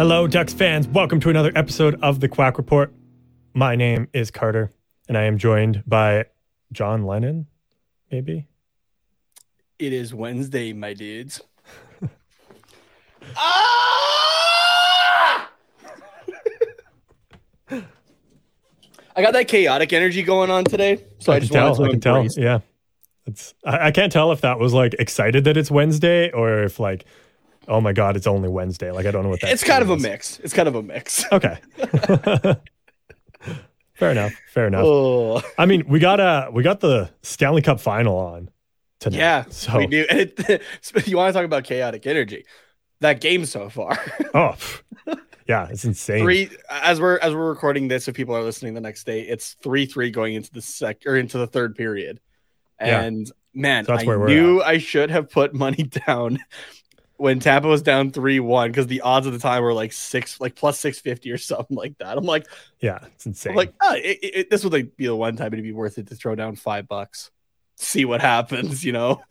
Hello, Ducks fans. Welcome to another episode of the Quack Report. My name is Carter, and I am joined by John Lennon, maybe. It is Wednesday, my dudes. ah! I got that chaotic energy going on today, so I, I just wanted tell. to I can tell. embrace. Yeah, it's. I, I can't tell if that was like excited that it's Wednesday or if like, oh my god, it's only Wednesday. Like I don't know what that. It's kind of a mix. It's kind of a mix. Okay. fair enough. Fair enough. Oh, I mean, we got uh we got the Stanley Cup final on tonight. yeah, So we do. And it, you want to talk about chaotic energy? That game so far. oh, yeah, it's insane. three as we're as we're recording this if people are listening the next day it's three three going into the sec or into the third period Yeah. and man So that's i where we're knew i should have put money down when tampa was down 3-1 because the odds at the time were like six like plus 650 or something like that. I'm like Yeah, it's insane. i'm like oh, it, it, this would like be the one time it'd be worth it to throw down five bucks see what happens you know?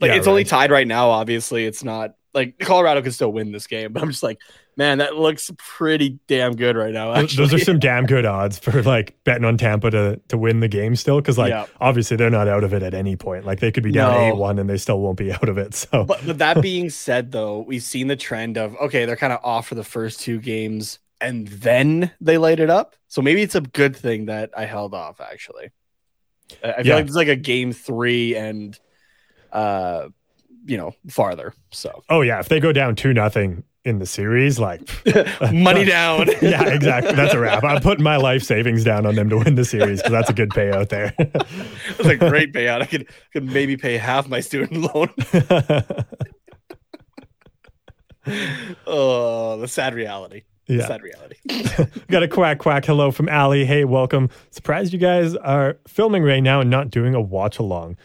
Like Yeah, it's only tied right now obviously. It's not like colorado can still win this game but i'm just like man that looks pretty damn good right now actually Those are some damn good odds for like betting on Tampa to to win the game still, because like Yeah. obviously they're not out of it at any point. Like they could be down No. one and they still won't be out of it. So But with that being said, though, we've seen the trend of okay, they're kind of off for the first two games, and then they light it up. So maybe it's a good thing that I held off. Actually, I I feel Yeah. like it's like a game three and, uh, you know, farther. So oh yeah, if they go down two nothing in the series, like money down. yeah, exactly. That's a wrap. I'm putting my life savings down on them to win the series because that's a good payout there. It's a great payout. I could could maybe pay half my student loan. oh, the sad reality. The Yeah. sad reality. Got a quack quack hello from Allie. Hey, welcome. Surprised you guys are filming right now and not doing a watch along.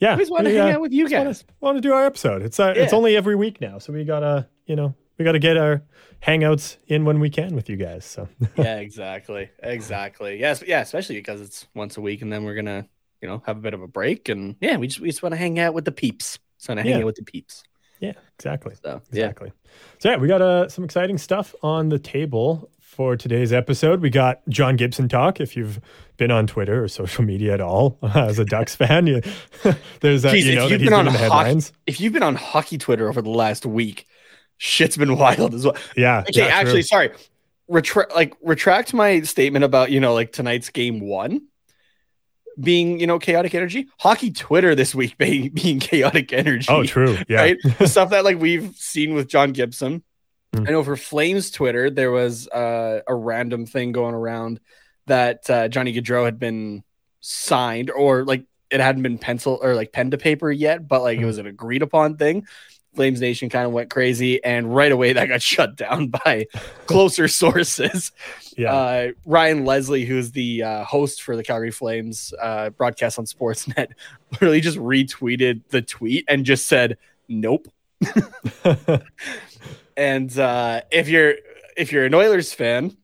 Yeah, always want to hang uh, out with you guys. Want to do our episode? It's uh, it's only every week now, so we gotta you know we gotta get our hangouts in when we can with you guys. So yeah, exactly. Exactly. Yes, yeah, especially because it's once a week and then we're gonna, you know, have a bit of a break and yeah, we just we just want to hang out with the peeps. So to hang Yeah. out with the peeps. yeah, exactly. So yeah. Exactly. So yeah, we got uh, some exciting stuff on the table for today's episode. We got John Gibson talk. If you've been on Twitter or social media at all as a Ducks fan, you, there's that Jeez, you know if that you've he's been been in the hockey, headlines. if you've been on hockey Twitter over the last week, shit's been wild as well. Yeah. Okay, yeah, true. actually, sorry. Retra- like retract my statement about you know like tonight's game one being you know chaotic energy. Hockey Twitter this week being being chaotic energy. Oh, true. Yeah. right? the stuff that like we've seen with John Gibson. Mm. I know for Flames Twitter, there was uh, a random thing going around that uh, Johnny Gaudreau had been signed, or like it hadn't been pencil or like pen to paper yet, but like it Mm. was an agreed upon thing. Flames Nation kind of went crazy, and right away that got shut down by closer sources. Yeah. Uh, Ryan Leslie, who's the uh, host for the Calgary Flames uh, broadcast on Sportsnet, literally just retweeted the tweet and just said, "Nope." And uh, if you're if you're an Oilers fan,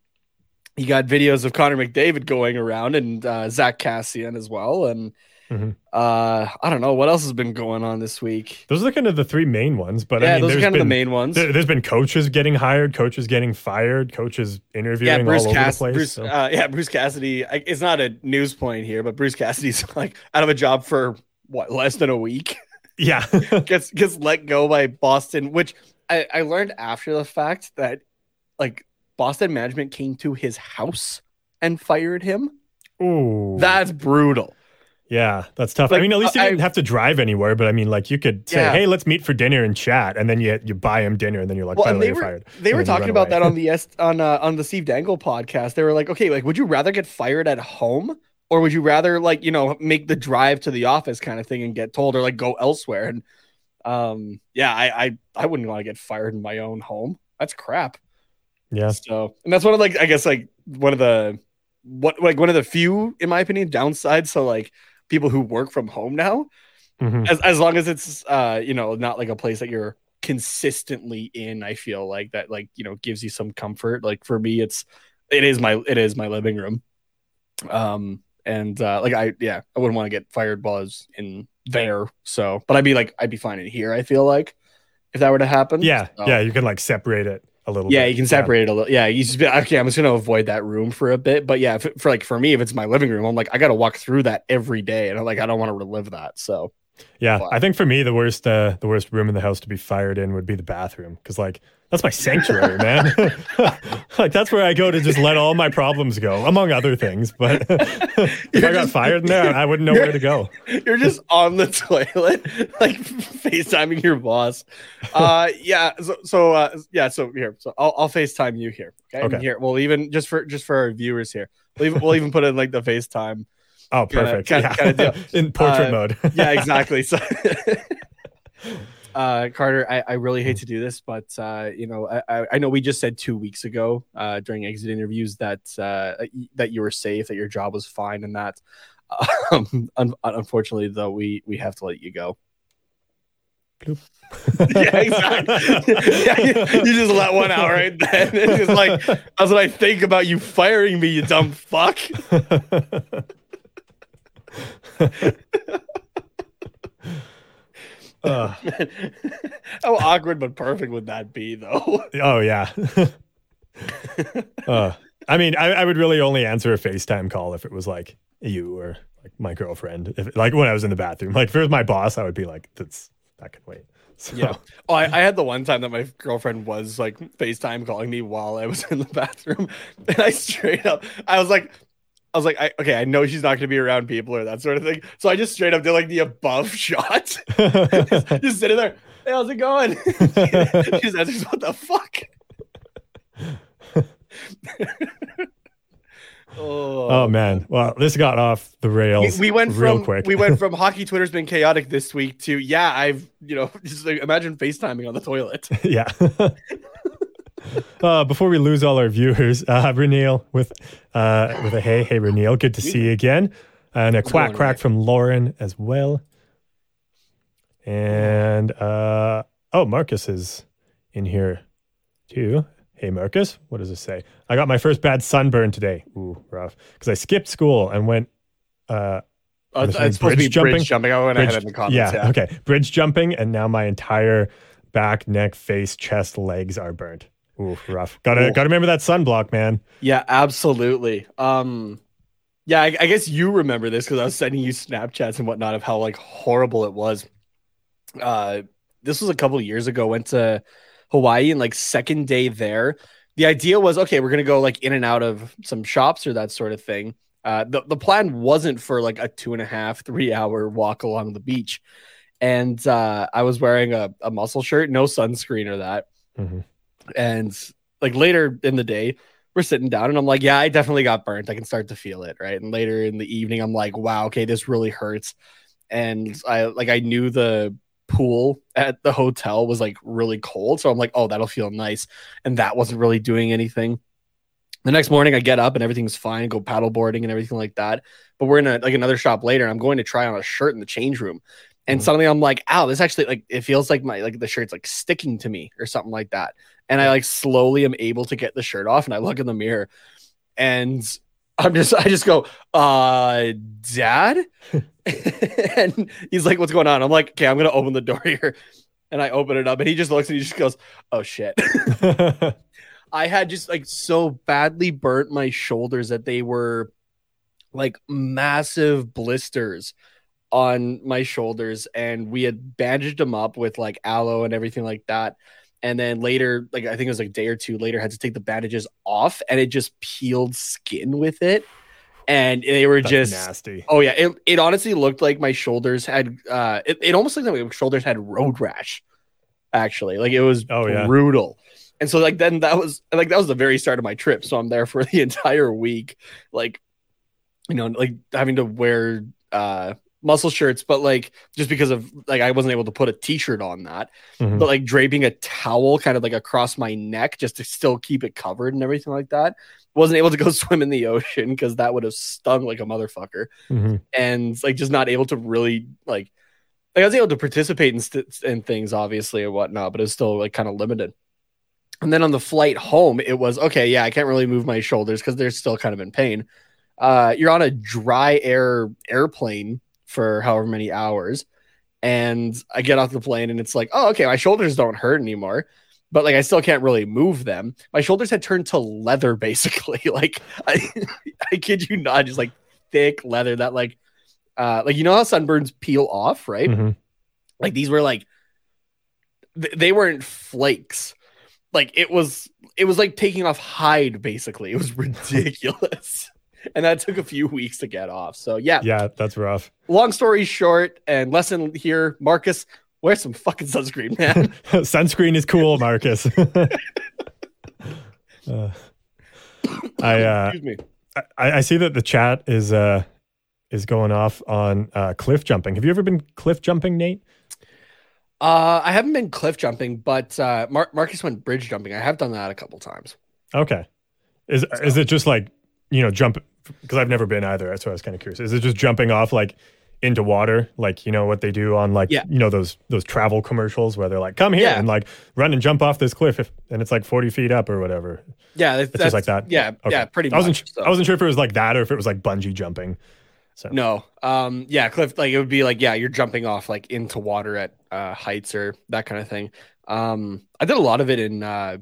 you got videos of Connor McDavid going around and uh, Zack Kassian as well. And Mhm. uh, I don't know what else has been going on this week. those are kind of the three main ones. But yeah, I mean, those are there's kind of the main ones. There, has been coaches getting hired, coaches getting fired, coaches interviewing yeah, Bruce all over the place. Bruce, so- uh, yeah, Bruce Cassidy. I, it's not a news point here, but Bruce Cassidy's like out of a job for what less than a week. yeah. gets gets let go by Boston, which I, I learned after the fact that like Boston management came to his house and fired him. Ooh. That's brutal. Yeah, that's tough. Like, I mean, at least you didn't have to drive anywhere, but I mean, like you could say, Yeah. "Hey, let's meet for dinner and chat," and then you you buy him dinner, and then you're like, Well, "By the and way, they you're were fired." they were And you talking about away. that on the S on uh, on the Steve Dangle podcast. They were like, okay, like would you rather get fired at home or would you rather like you know make the drive to the office kind of thing and get told or like go elsewhere? And um, yeah, I I, I wouldn't want to get fired in my own home. That's crap. yeah, So, and that's one of like I guess like one of the what like one of the few, in my opinion, downsides. So like people who work from home now, Mhm. as as long as it's uh you know not like a place that you're consistently in, I feel like that like you know gives you some comfort. Like for me, it's it is my it is my living room. Um and uh like I yeah I wouldn't want to get fired while I was in there. So, but I'd be like I'd be fine in here. I feel like if that were to happen. yeah, So- yeah. You can like separate it a little. Yeah, bit. you can separate it a little. Yeah, you just be okay. I'm just gonna avoid that room for a bit. But yeah, if, for like for me, if it's my living room, I'm like I got to walk through that every day, and I'm like I don't want to relive that. So Yeah, But- I think for me, the worst, uh, the worst room in the house to be fired in would be the bathroom because, like, that's my sanctuary, man. like, that's where I go to just let all my problems go, among other things. But if I got just- fired in there, I wouldn't know where to go. you're just on the toilet, like FaceTiming your boss. Uh, yeah. So, so uh, yeah. So here, so I'll, I'll FaceTime you here. Okay. Okay. Here, we'll even just for just for our viewers here, we'll even, we'll even put in like the FaceTime. Oh, Kinda- perfect. kinda- yeah. kinda in portrait Uh, mode. yeah, exactly. So, uh, Carter, I, I really hate to do this, but uh, you know, I- I, I know we just said two weeks ago uh, during exit interviews that uh, that you were safe, that your job was fine, and that. Um, un- unfortunately, though, we we have to let you go. Yeah, exactly. yeah, you, you just let one out right then. It's just like that's what I think about you firing me, you dumb fuck. Uh, How awkward but perfect would that be, though? oh yeah. uh, I mean, I, I would really only answer a FaceTime call if it was like you or like my girlfriend. If like when I was in the bathroom, like if it was my boss, I would be like, "That's that can wait." So, Yeah. Oh, I, I had the one time that my girlfriend was like FaceTime calling me while I was in the bathroom, and I straight up, I was like, I was like, I, okay, I know she's not going to be around people or that sort of thing, so I just straight up did like the above shot, just, just sitting there. Hey, how's it going? she just answers, "What the fuck?" oh, Oh man, well, this got off the we, rails. we went real from quick. we went from hockey Twitter's been chaotic this week to yeah I've you know just like, imagine FaceTiming on the toilet. yeah. Uh, before we lose all our viewers, uh, with uh, with a hey, hey Reneel, good to see you again, and a quack going, quack Rick? from Lauren as well, and uh, oh Marcus is in here too. Hey Marcus, what does it say? I got my first bad sunburn today. Ooh, rough. Because I skipped school and went. Uh, Oh, it's, supposed to be bridge jumping? bridge jumping. I went bridge- ahead in the comments. yeah, Yeah, okay. Bridge jumping, and now my entire back, neck, face, chest, legs are burnt. Ooh, rough. Gotta Ooh. gotta remember that sunblock, man. Yeah, absolutely. Um, yeah, I, I guess you remember this because I was sending you Snapchats and whatnot of how like horrible it was. Uh, this was a couple of years ago. Went to Hawaii and like second day there. The idea was okay, we're gonna go like in and out of some shops or that sort of thing. Uh, the the plan wasn't for like a two and a half, three hour walk along the beach, and uh, I was wearing a, a muscle shirt, no sunscreen or that. Mhm. And like later in the day, we're sitting down and I'm like, yeah, I definitely got burnt. I can start to feel it. Right. And later in the evening, I'm like, wow, okay, this really hurts. And I like, I knew the pool at the hotel was like really cold. So I'm like, oh, that'll feel nice. And that wasn't really doing anything. The next morning, I get up and everything's fine, go paddle boarding and everything like that. But we're in a like another shop later. And I'm going to try on a shirt in the change room. And Mhm. suddenly I'm like, ow, this actually like it feels like my like the shirt's like sticking to me or something like that. And I like slowly am able to get the shirt off and I look in the mirror and I'm just I just go, uh dad? and he's like, what's going on? I'm like, okay, I'm gonna open the door here. And I open it up and he just looks and he just goes, Oh shit. I had just like so badly burnt my shoulders that they were like massive blisters on my shoulders and we had bandaged them up with like aloe and everything like that and then later like i think it was like a day or two later had to take the bandages off and it just peeled skin with it. And they were That's just nasty. oh yeah. It, it honestly looked like my shoulders had uh it, it almost looked like my shoulders had road rash actually. Like it was Oh, yeah. brutal. And so like then that was like that was the very start of my trip. So i'm there for the entire week like you know like having to wear uh muscle shirts but like just because of like i wasn't able to put a t-shirt on that Mhm. but like draping a towel kind of like across my neck just to still keep it covered and everything like that wasn't able to go swim in the ocean because that would have stung like a motherfucker Mhm. and like just not able to really like like I was able to participate in, st- in things obviously and whatnot, but it was still like kind of limited. And then on the flight home, it was okay. Yeah, I can't really move my shoulders because they're still kind of in pain. Uh, you're on a dry air airplane for however many hours, and I get off the plane and it's like, oh, okay, my shoulders don't hurt anymore. But like I still can't really move them. My shoulders had turned to leather basically. like I, I kid you not, just like thick leather that like uh like you know how sunburns peel off right Mhm. like these were like th- they weren't flakes like it was it was like taking off hide basically it was ridiculous and that took a few weeks to get off so yeah, Yeah, that's rough. long story short and lesson here marcus wear some fucking sunscreen man Sunscreen is cool, Marcus. Uh, I uh, excuse me I, I see that the chat is uh is going off on uh, cliff jumping. Have you ever been cliff jumping, Nate? uh i haven't been cliff jumping but uh Mar- marcus went bridge jumping i have done that a couple times Okay. Is is it just like you know jump? Because I've never been either. That's why I was kind of curious. Is it just jumping off like into water, like you know what they do on like Yeah. you know those those travel commercials where they're like, come here Yeah. and like run and jump off this cliff, if, and it's like forty feet up or whatever. yeah that's, It's just like that. yeah Okay. yeah pretty I wasn't. much so. I wasn't sure if it was like that or if it was like bungee jumping. So No. Um yeah, cliff like it would be like yeah, you're jumping off like into water at uh heights or that kind of thing. Um I did a lot of it in uh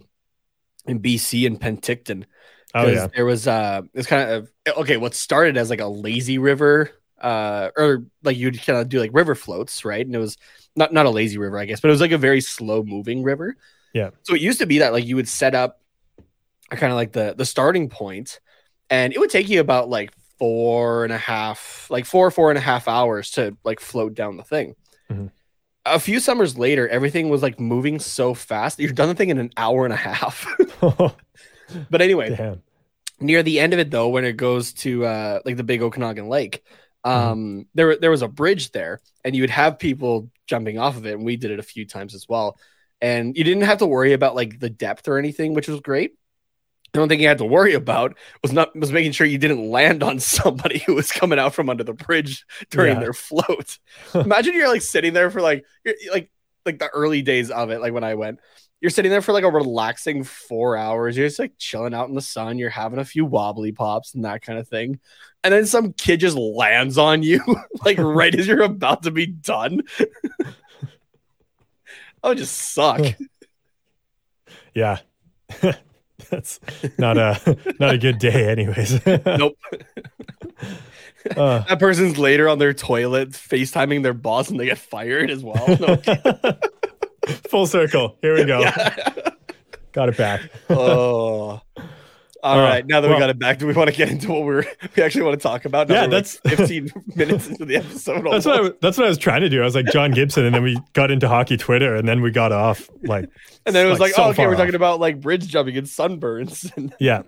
in BC and Penticton. Oh yeah, There was uh it's kind of okay, what started as like a lazy river uh or like you'd kind of do like river floats, right? And it was not not a lazy river, I guess, but it was like a very slow moving river. Yeah. So it used to be that like you would set up kind of like the the starting point and it would take you about like four and a half like four four and a half hours to like float down the thing Mhm. a few summers later everything was like moving so fast that you're done the thing in an hour and a half but anyway damn. Near the end of it though when it goes to uh like the big okanagan lake um there there was a bridge there and you would have people jumping off of it and we did it a few times as well and you didn't have to worry about like the depth or anything which was great the only thing you had to worry about was not was making sure you didn't land on somebody who was coming out from under the bridge during Yeah. their float. Imagine you're like sitting there for like you're, like like the early days of it, like when I went. You're sitting there for like a relaxing four hours. You're just like chilling out in the sun. You're having a few wobbly pops and that kind of thing. And then some kid just lands on you, like right as you're about to be done. that would just suck. Yeah. That's not a not a good day, anyways. Nope. Uh, that person's later on their toilet FaceTiming their boss and they get fired as well. No. full circle. Here we go. Got it back. oh. All Uh, right. Now that well- we got it back, do we want to get into what we're we actually want to talk about? Now Yeah, that we're, like, that's- 15 minutes into the episode. That's what I, that's what I was trying to do. I was like John Gibson, and then we got into hockey Twitter, and then we got off like. and then it was like, so oh, okay, we're off. talking about like bridge jumping and sunburns. Yeah.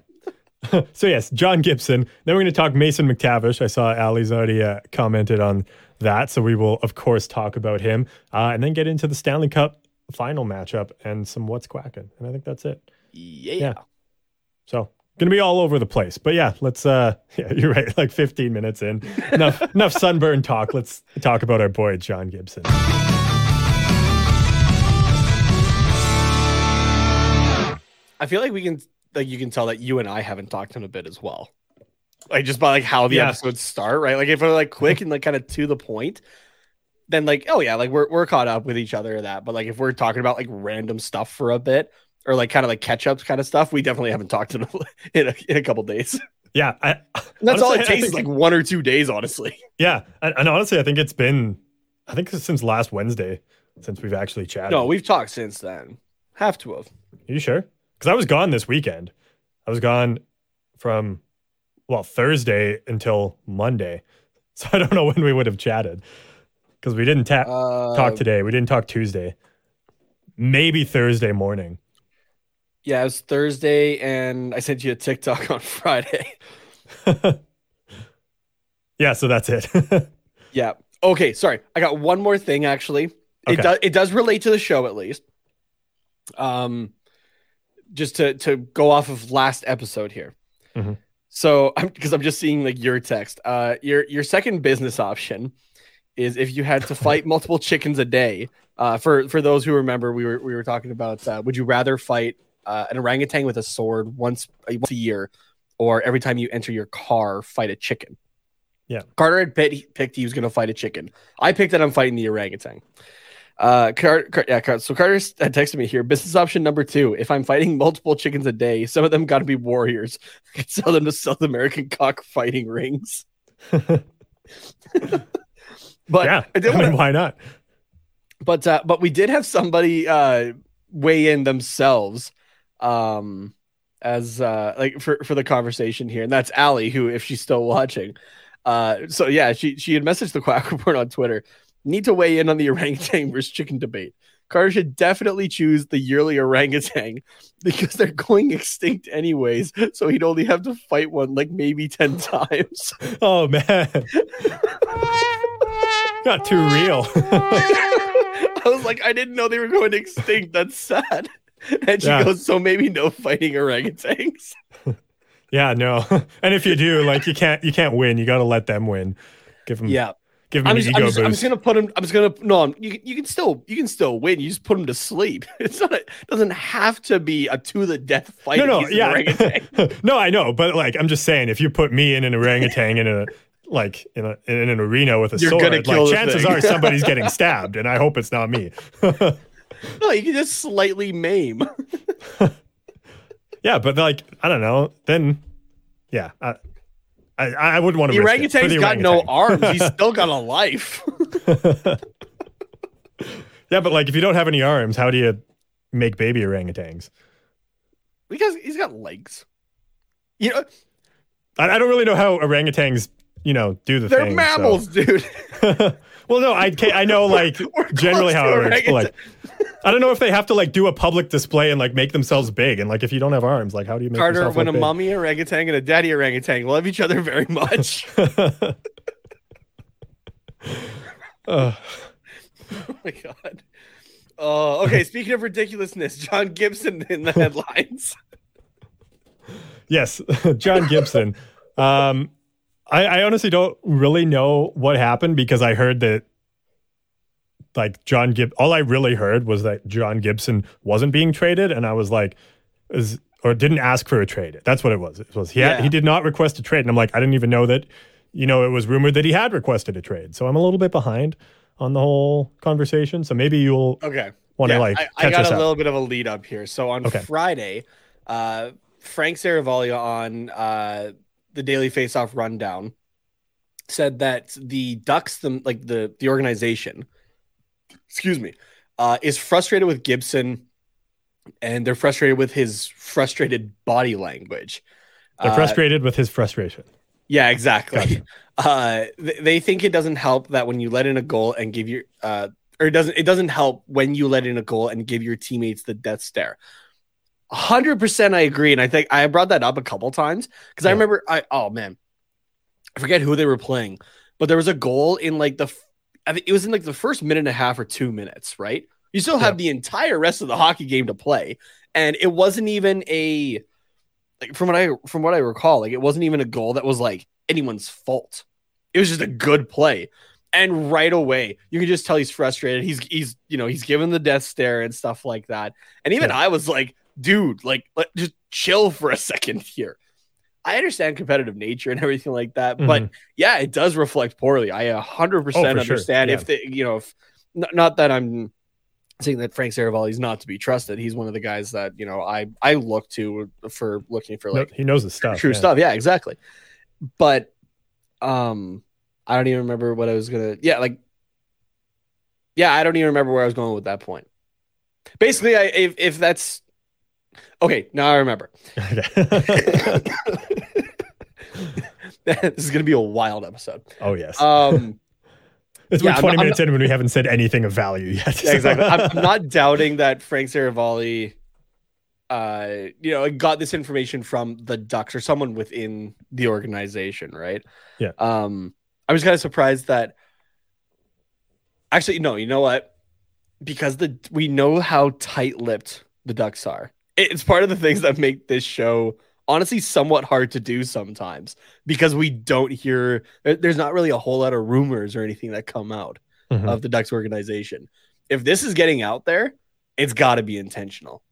so yes, John Gibson. Then we're going to talk Mason McTavish. I saw Ali's already uh, commented on that, so we will of course talk about him, uh, and then get into the Stanley Cup final matchup and some what's quacking. And I think that's it. yeah. Yeah. So gonna be all over the place, but yeah, let's. uh Yeah, you're right. Like 15 minutes in, enough enough sunburn talk. Let's talk about our boy John Gibson. I feel like we can like you can tell that you and I haven't talked in a bit as well. Like just by like how the Yeah. episodes start, right? Like if they're like quick and like kind of to the point, then like oh yeah, like we're we're caught up with each other or that. But like if we're talking about like random stuff for a bit or like kind of like catch ups kind of stuff, we definitely haven't talked in a, in a, in a couple days. Yeah, I, that's all it takes is think- like one or two days, honestly. Yeah, and, and honestly, I think it's been, I think since last Wednesday since we've actually chatted. No, we've talked since then. Have to have. Are you sure? Because I was gone this weekend. I was gone from, well, Thursday until Monday. So I don't know when we would have chatted because we didn't ta- Uh, talk today. We didn't talk Tuesday. Maybe Thursday morning. Yeah, it was Thursday, and I sent you a TikTok on Friday. Yeah, so that's it. Yeah. Okay. Sorry, I got one more thing. Actually, it does it does relate to the show at least. Um, just to to go off of last episode here. Mhm. So I'm because I'm just seeing like your text. Uh, your your second business option is if you had to fight multiple chickens a day. Uh, for for those who remember, we were we were talking about uh, would you rather fight uh, an orangutan with a sword once once a year, or every time you enter your car fight a chicken? Yeah. Carter had picked, picked he was going to fight a chicken. I picked that I'm fighting the orangutan. Uh, Car- Car- yeah, Car- so Carter had texted me here. Business option number two: If I'm fighting multiple chickens a day, some of them got to be warriors. I could sell them to South American cockfighting rings. but yeah, I I mean, why not? but uh, but we did have somebody uh, weigh in themselves um, as uh, like for for the conversation here, and that's Allie, who if she's still watching. Uh, so yeah, she she had messaged the Quack Report on Twitter. Need to weigh in on the orangutan versus chicken debate. Carter should definitely choose the yearly orangutan because they're going extinct anyways. So he'd only have to fight one like maybe ten times. Oh man, got too real. I was like, I didn't know they were going extinct. That's sad. And she Yeah. goes, so maybe no fighting orangutans. yeah, no. And if you do, like, you can't you can't win. You got to let them win. Give them Yeah, give them I'm an just, ego I'm, just, I'm just gonna put him. I'm just gonna no. I'm, you can- you can still you can still win. You just put him to sleep. It's not. A, doesn't have to be a to the death fight. No, no, yeah, no, I know, but like, I'm just saying, if you put me in an orangutan in a like in a in an arena with a You're sword, like chances thing. are somebody's getting stabbed, and I hope it's not me. no, you can just slightly maim. yeah, but like, I don't know. Then, yeah, I I, I wouldn't want to. risk orangutan's the got no arms. He's still got a life. Yeah, but like, if you don't have any arms, how do you make baby orangutans? because he's got legs. You know, I, I don't really know how orangutans, you know, do the thing. they're thing. so- mammals, dude. well, no, I can't, I know like We're generally close how it works. like, I don't know if they have to like do a public display and like make themselves big. And like, if you don't have arms, like, how do you make Carter, yourself when a look big? mommy orangutan and a daddy orangutan love each other very much. Ugh. oh my god. Oh, okay. Speaking of ridiculousness, John Gibson in the headlines. Yes, John Gibson. um, I, I honestly don't really know what happened because I heard that, like John Gib. All I really heard was that John Gibson wasn't being traded, and I was like, is or didn't ask for a trade. That's what it was. It was he had, Yeah. he did not request a trade, and I'm like, I didn't even know that. You know, it was rumored that he had requested a trade, so I'm a little bit behind on the whole conversation. So maybe you'll Okay. want to Yeah, like I, I got a up. little bit of a lead up here. So on Okay. Friday, Uh, Frank Seravalli on uh, the Daily Faceoff rundown said that the Ducks, them like the the organization, excuse me, uh, is frustrated with Gibson, and they're frustrated with his frustrated body language. They're Uh, frustrated with his frustration. yeah, exactly. Uh, th- they think it doesn't help that when you let in a goal and give your uh, or it doesn't it doesn't help when you let in a goal and give your teammates the death stare. Hundred percent, I agree, and I think I brought that up a couple times because I remember I oh man, I forget who they were playing, but there was a goal in like the I think it was in like the first minute and a half or two minutes, right? You still have the entire rest of the hockey game to play, and it wasn't even a like from what I from what I recall, like it wasn't even a goal that was like anyone's fault. It was just a good play. And right away, you can just tell he's frustrated. He's he's you know, he's given the death stare and stuff like that. And even Yeah. I was like, dude, like let, just chill for a second here. I understand competitive nature and everything like that, but Mhm. yeah, it does reflect poorly. I a hundred Oh, percent for sure. understand Yeah. if the you know if not, not that I'm saying that Frank Seravalli is not to be trusted. He's one of the guys that you know I I look to for looking for No, like he knows the stuff. true yeah. stuff. Yeah, exactly. But um, I don't even remember what I was gonna. Yeah, like yeah, I don't even remember where I was going with that point. Basically, I if if that's okay, now I remember. This is gonna be a wild episode. oh yes. Um. it's yeah, been I'm 20 not- I'm minutes in when we haven't said anything of value yet. Yeah, exactly. I'm, I'm not doubting that Frank Seravalli, uh, you know, got this information from the Ducks or someone within the organization, right? Yeah. Um, I was kind of surprised that. Actually, no. You know what? Because the we know how tight-lipped the Ducks are. It's part of the things that make this show honestly somewhat hard to do sometimes because we don't hear. There's not really a whole lot of rumors or anything that come out Mhm. of the Ducks organization. If this is getting out there, it's got to be intentional.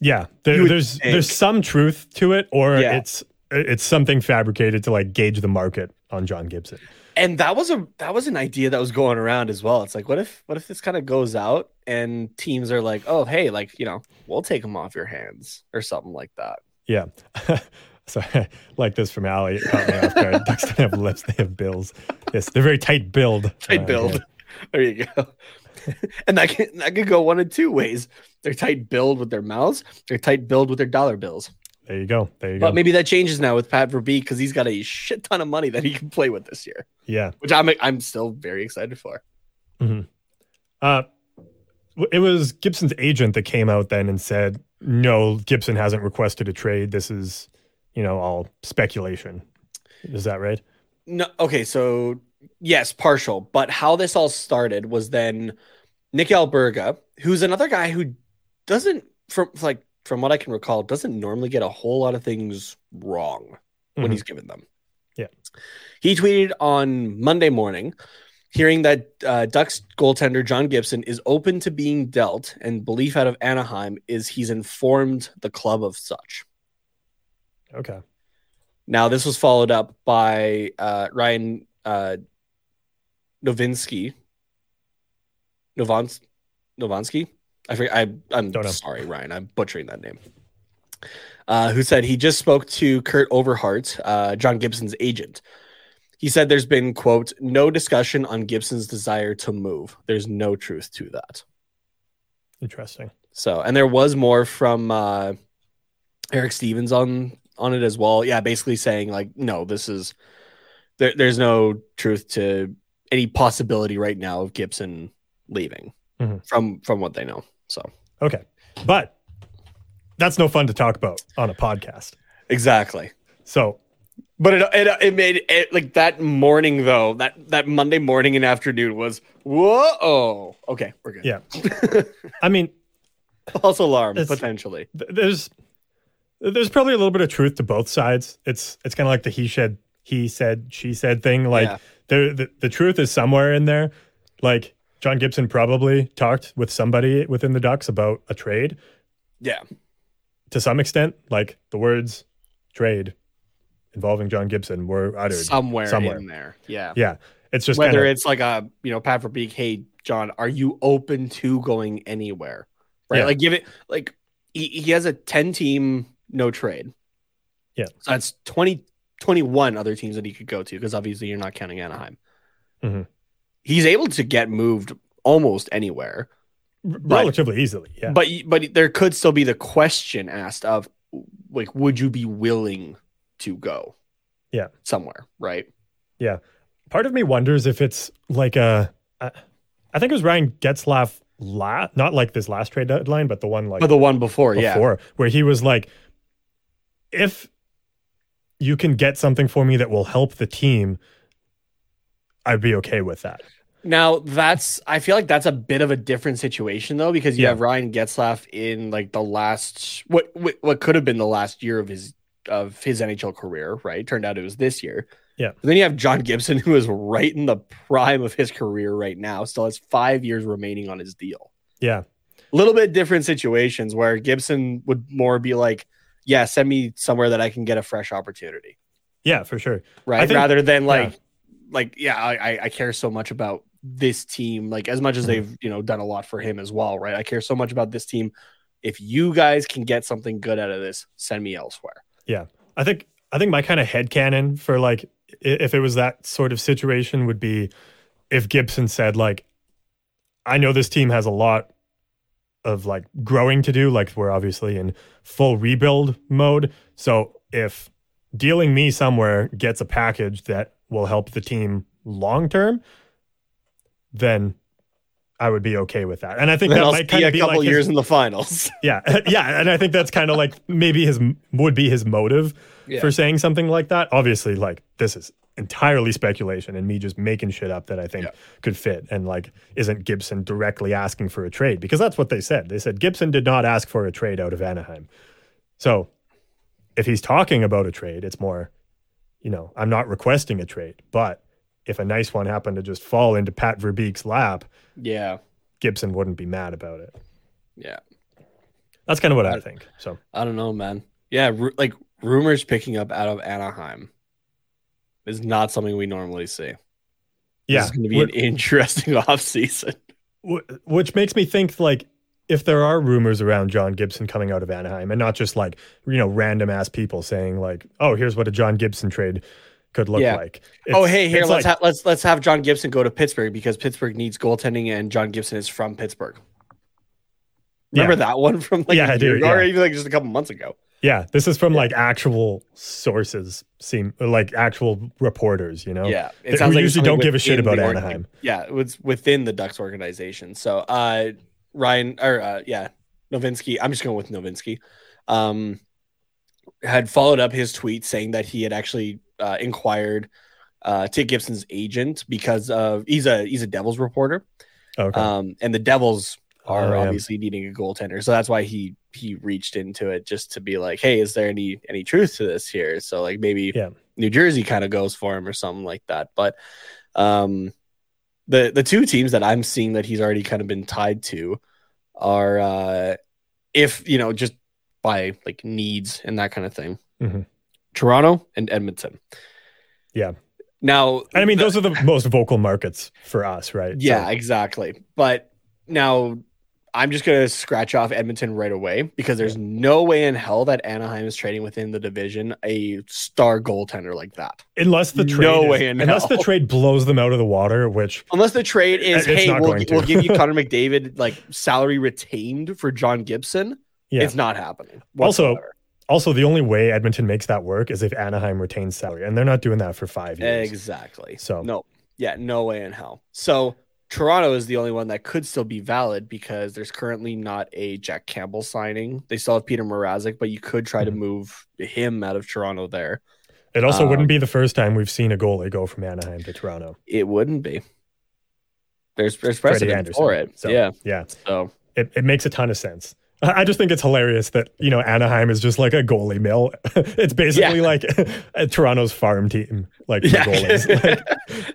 Yeah, there, there's think. there's some truth to it, or Yeah. it's it's something fabricated to like gauge the market on John Gibson. And that was a that was an idea that was going around as well. It's like, what if what if this kind of goes out and teams are like, oh hey, like you know, we'll take them off your hands or something like that. Yeah. so like this from Ali, it caught me off guard. Ducks don't have lips; they have bills. Yes, they're very tight build. Tight Uh, build. yeah. There you go. and that can that could go one of two ways. They're tight build with their mouths. They're tight build with their dollar bills. There you go. There you But go. But maybe that changes now with Pat Verbeek because he's got a shit ton of money that he can play with this year, yeah. which I'm I'm still very excited for. Uh, w- it was Gibson's agent that came out then and said, "No, Gibson hasn't requested a trade. This is, you know, all speculation." Is that right? No, okay, so yes, partial. But how this all started was then Nick Alberga, who's another guy who doesn't, from like from what I can recall, doesn't normally get a whole lot of things wrong when Mhm. he's given them. Yeah. he tweeted on Monday morning, hearing that uh, Ducks goaltender John Gibson is open to being dealt, and belief out of Anaheim is he's informed the club of such. Okay. Now, this was followed up by uh, Ryan uh, Novinsky. Novans- Novansky? I forget, I, I'm sorry, Ryan. I'm butchering that name. Uh, who said he just spoke to Kurt Overhardt, uh, John Gibson's agent. He said there's been, quote, no discussion on Gibson's desire to move. There's no truth to that. Interesting. So, and there was more from uh, Eric Stephens on on it as well. Yeah, basically saying like, no, this is there, there's no truth to any possibility right now of Gibson leaving Mhm. from from what they know. So Okay. But that's no fun to talk about on a podcast. exactly. So But it, it it made it like that morning though that that Monday morning and afternoon was whoa okay we're good yeah. I mean, false alarm potentially th- there's there's probably a little bit of truth to both sides. It's it's kind of like the he said he said she said thing. Like Yeah. there the, the truth is somewhere in there. Like John Gibson probably talked with somebody within the Ducks about a trade yeah to some extent. Like the words trade involving John Gibson were uttered somewhere, somewhere. in there yeah Yeah, it's just whether kinda, it's like a you know Pat Verbeek, hey John, are you open to going anywhere? Right, Yeah. like give it like he, he has a 10 team no trade. Yeah. So that's 20, 21 other teams that he could go to because obviously you're not counting Anaheim. Mhm. He's able to get moved almost anywhere. R- relatively easily. Yeah. But but there could still be the question asked of like would you be willing to go Yeah. somewhere, right? Yeah. Part of me wonders if it's like a. I I think it was Ryan Getzlaf, la- not like this last trade deadline, but the one like But the one before, yeah. before, where he was like, if you can get something for me that will help the team, I'd be okay with that. Now that's I feel like that's a bit of a different situation though because you Yeah. have Ryan Getzlaf in like the last what what, what could have been the last year of his of his NHL career, right? Turned out it was this year. Yeah. And then you have John Gibson who is right in the prime of his career right now, still has 5 years remaining on his deal. Yeah. A little bit different situations where Gibson would more be like, yeah, send me somewhere that I can get a fresh opportunity Yeah, for sure. right? think- Rather than yeah. like, like yeah, I, I- care so much about this team, like as much as Mhm. they've you know done a lot for him as well, right? I care so much about this team. If you guys can get something good out of this, send me elsewhere. I think I think my kind of head canon for like if it was that sort of situation would be if Gibson said like I know this team has a lot of like growing to do like we're obviously in full rebuild mode. So if dealing me somewhere gets a package that will help the team long term then I would be okay with that and I think Then that I'll might see kind a of be couple like his- years in the finals. yeah, yeah, and I think that's kind of like maybe his would be his motive Yeah. for saying something like that. Obviously, like this is entirely speculation and me just making shit up that I think Yeah. could fit and like isn't Gibson directly asking for a trade because that's what they said. They said Gibson did not ask for a trade out of Anaheim. So, if he's talking about a trade, it's more you know, I'm not requesting a trade, but if a nice one happened to just fall into Pat Verbeek's lap, yeah, Gibson wouldn't be mad about it. yeah. That's kind of what I think. So, I don't know, man. Yeah, ru- like rumors picking up out of Anaheim is not something we normally see. yeah, it's going to be an interesting off season. Which makes me think like if there are rumors around John Gibson coming out of Anaheim and not just like you know random ass people saying like oh here's what a John Gibson trade could look Yeah. like oh, hey, here let's like- ha- let's let's have John Gibson go to Pittsburgh because Pittsburgh needs goaltending, and John Gibson is from Pittsburgh. Remember Yeah. that one from like Yeah, a I do, year ago, or even like just a couple months ago? yeah this is from like actual sources seem like actual reporters you know Yeah, it who it's usually don't give a shit about Anaheim. Yeah, it was within the Ducks organization. So, uh, Ryan or uh, yeah, Novinsky. I'm just going with Novinsky. Um, had followed up his tweet saying that he had actually uh, inquired uh, to Gibson's agent because of he's a he's a Devils reporter. okay Um, and the Devils are Oh, obviously needing a goaltender, so that's why he he reached into it just to be like, hey, is there any any truth to this here? So like maybe Yeah. New Jersey kind of goes for him or something like that. But um, the the two teams that I'm seeing that he's already kind of been tied to are uh, if you know just by like needs and that kind of thing, Mhm. Toronto and Edmonton. Yeah. Now, I mean the- those are the most vocal markets for us right yeah, So- exactly. But now I'm just gonna scratch off Edmonton right away because there's no way in hell that Anaheim is trading within the division a star goaltender like that. unless the trade No is- way in unless the trade blows them out of the water which Unless the trade is, hey, we'll, we'll give you Connor McDavid like salary retained for John Gibson. Yeah It's not happening. Also, whatsoever. Also, the only way Edmonton makes that work is if Anaheim retains salary, and they're not doing that for five years. exactly. So- no, yeah, no way in hell. So Toronto is the only one that could still be valid because there's currently not a Jack Campbell signing. They still have Petr Mrazek, but you could try to Mhm. move him out of Toronto there. It also Um, wouldn't be the first time we've seen a goalie go from Anaheim to Toronto. It wouldn't be. There's there's precedent Andersen. for it. So, yeah. yeah, So it, it makes a ton of sense. I just think it's hilarious that you know Anaheim is just like a goalie mill. it's basically Yeah. like a Toronto's farm team, like Yeah. goalies.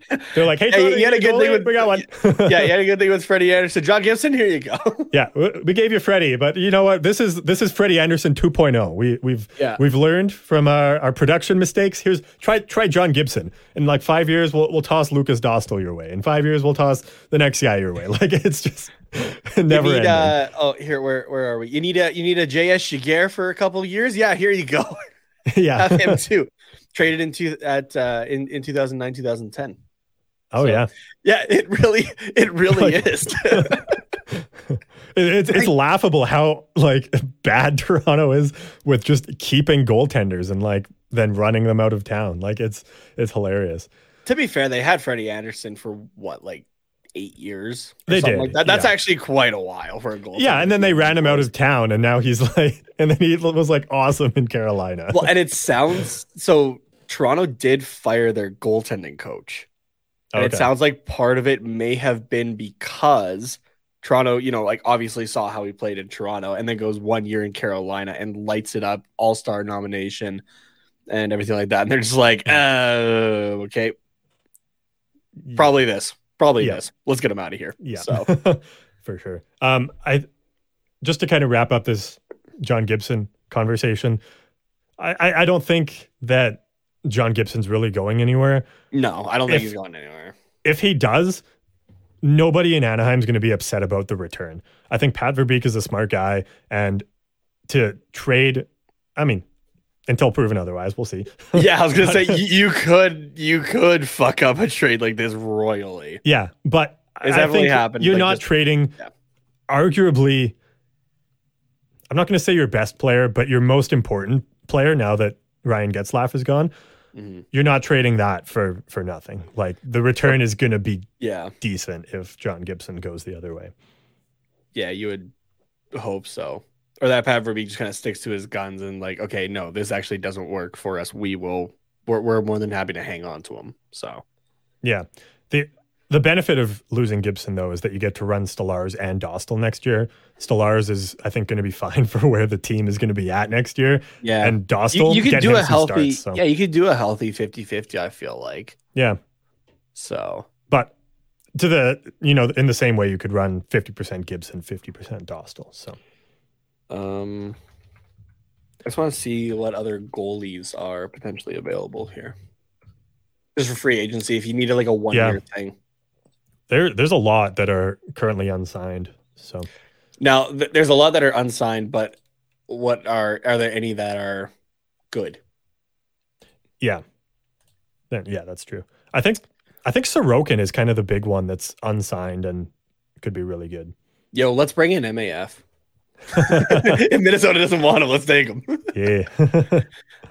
Like, they're like, hey, Hey, you had a good thing goalie? with- we got one. yeah, you had a good thing with Freddie Andersen. John Gibson, here you go. Yeah, we gave you Freddie, but you know what? This is this is Freddie Andersen 2.0. We we've Yeah. we've learned from our, our production mistakes. Here's try try John Gibson. In like five years, we'll we'll toss Lukas Dostal your way. In five years, we'll toss the next guy your way. Like it's just Never you need, uh, oh, here, where where are we? You need a you need a JS Giguere for a couple years. Yeah, here you go. yeah. Have him too. Traded into at uh, in in 2009 2010. oh so- yeah. Yeah, it really it really is. It- It's it's laughable how like bad Toronto is with just keeping goaltenders and like then running them out of town. Like it's it's hilarious. to be fair, they had Freddie Andersen for what like eight years. or They something did, Like that. That's yeah. actually quite a while for a goal. Yeah, and then they ran him out of town, and now he's like, and then he was like awesome in Carolina. Well, and it sounds so. Toronto did fire their goaltending coach. And it sounds like part of it may have been because Toronto, you know, like obviously saw how he played in Toronto and then goes one year in Carolina and lights it up, all star nomination and everything like that. And they're just like, oh, okay, probably this, probably Yeah. this. Let's get him out of here. Yeah, So, for sure. Um, I just to kind of wrap up this John Gibson conversation. I, I, I don't think that John Gibson's really going anywhere. no, I don't think If- he's going anywhere. If he does, nobody in Anaheim's going to be upset about the return. I think Pat Verbeek is a smart guy, and to trade, I mean, until proven otherwise, we'll see. Yeah, I was gonna say you, could you could fuck up a trade like this royally. Yeah, but It's I definitely think happened, You're like not this- trading, Yeah. arguably. I'm not going to say your best player, but your most important player now that Ryan Getzlaf is gone. Mhm. You're not trading that for for nothing. Like the return is going to be Yeah, decent if John Gibson goes the other way. yeah, you would hope so. Or that Pat Verbeek just kind of sticks to his guns and like, okay, no, this actually doesn't work for us. We will. We're, we're more than happy to hang on to him. So Yeah. The the benefit of losing Gibson though is that you get to run Stolarz and Dostal next year. Stolarz is I think going to be fine for where the team is going to be at next year. yeah, And you, Dostal you could get do a healthy. starts, so. Yeah, you could do a healthy 50-50, I feel like. yeah. So But to the you know in the same way you could run 50% Gibson, 50% Dostal. So Um, I just want to see what other goalies are potentially available here. Just for free agency, if you needed like a one year thing. there there's a lot that are currently unsigned. So Now, th- there's a lot that are unsigned, but what are are there any that are good? yeah. Yeah, that's true. I think I think Sorokin is kind of the big one that's unsigned and could be really good. Yo, let's bring in MAF. if Minnesota doesn't want him, let's take him. Yeah.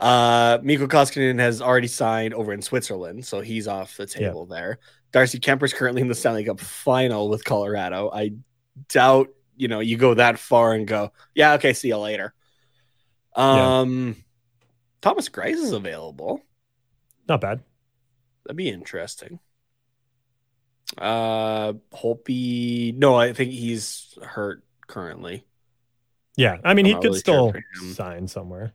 Uh, Mikko Koskinen has already signed over in Switzerland, so he's off the table there. Darcy Kuemper's currently in the Stanley Cup final with Colorado. I doubt, you know, you go that far and go, yeah, okay, see you later. Yeah. Um, Thomas Greiss is available. Not bad. That'd be interesting. Uh, Holpe, no, I think he's hurt currently. Yeah. I mean, I'm he could really still sure sign somewhere.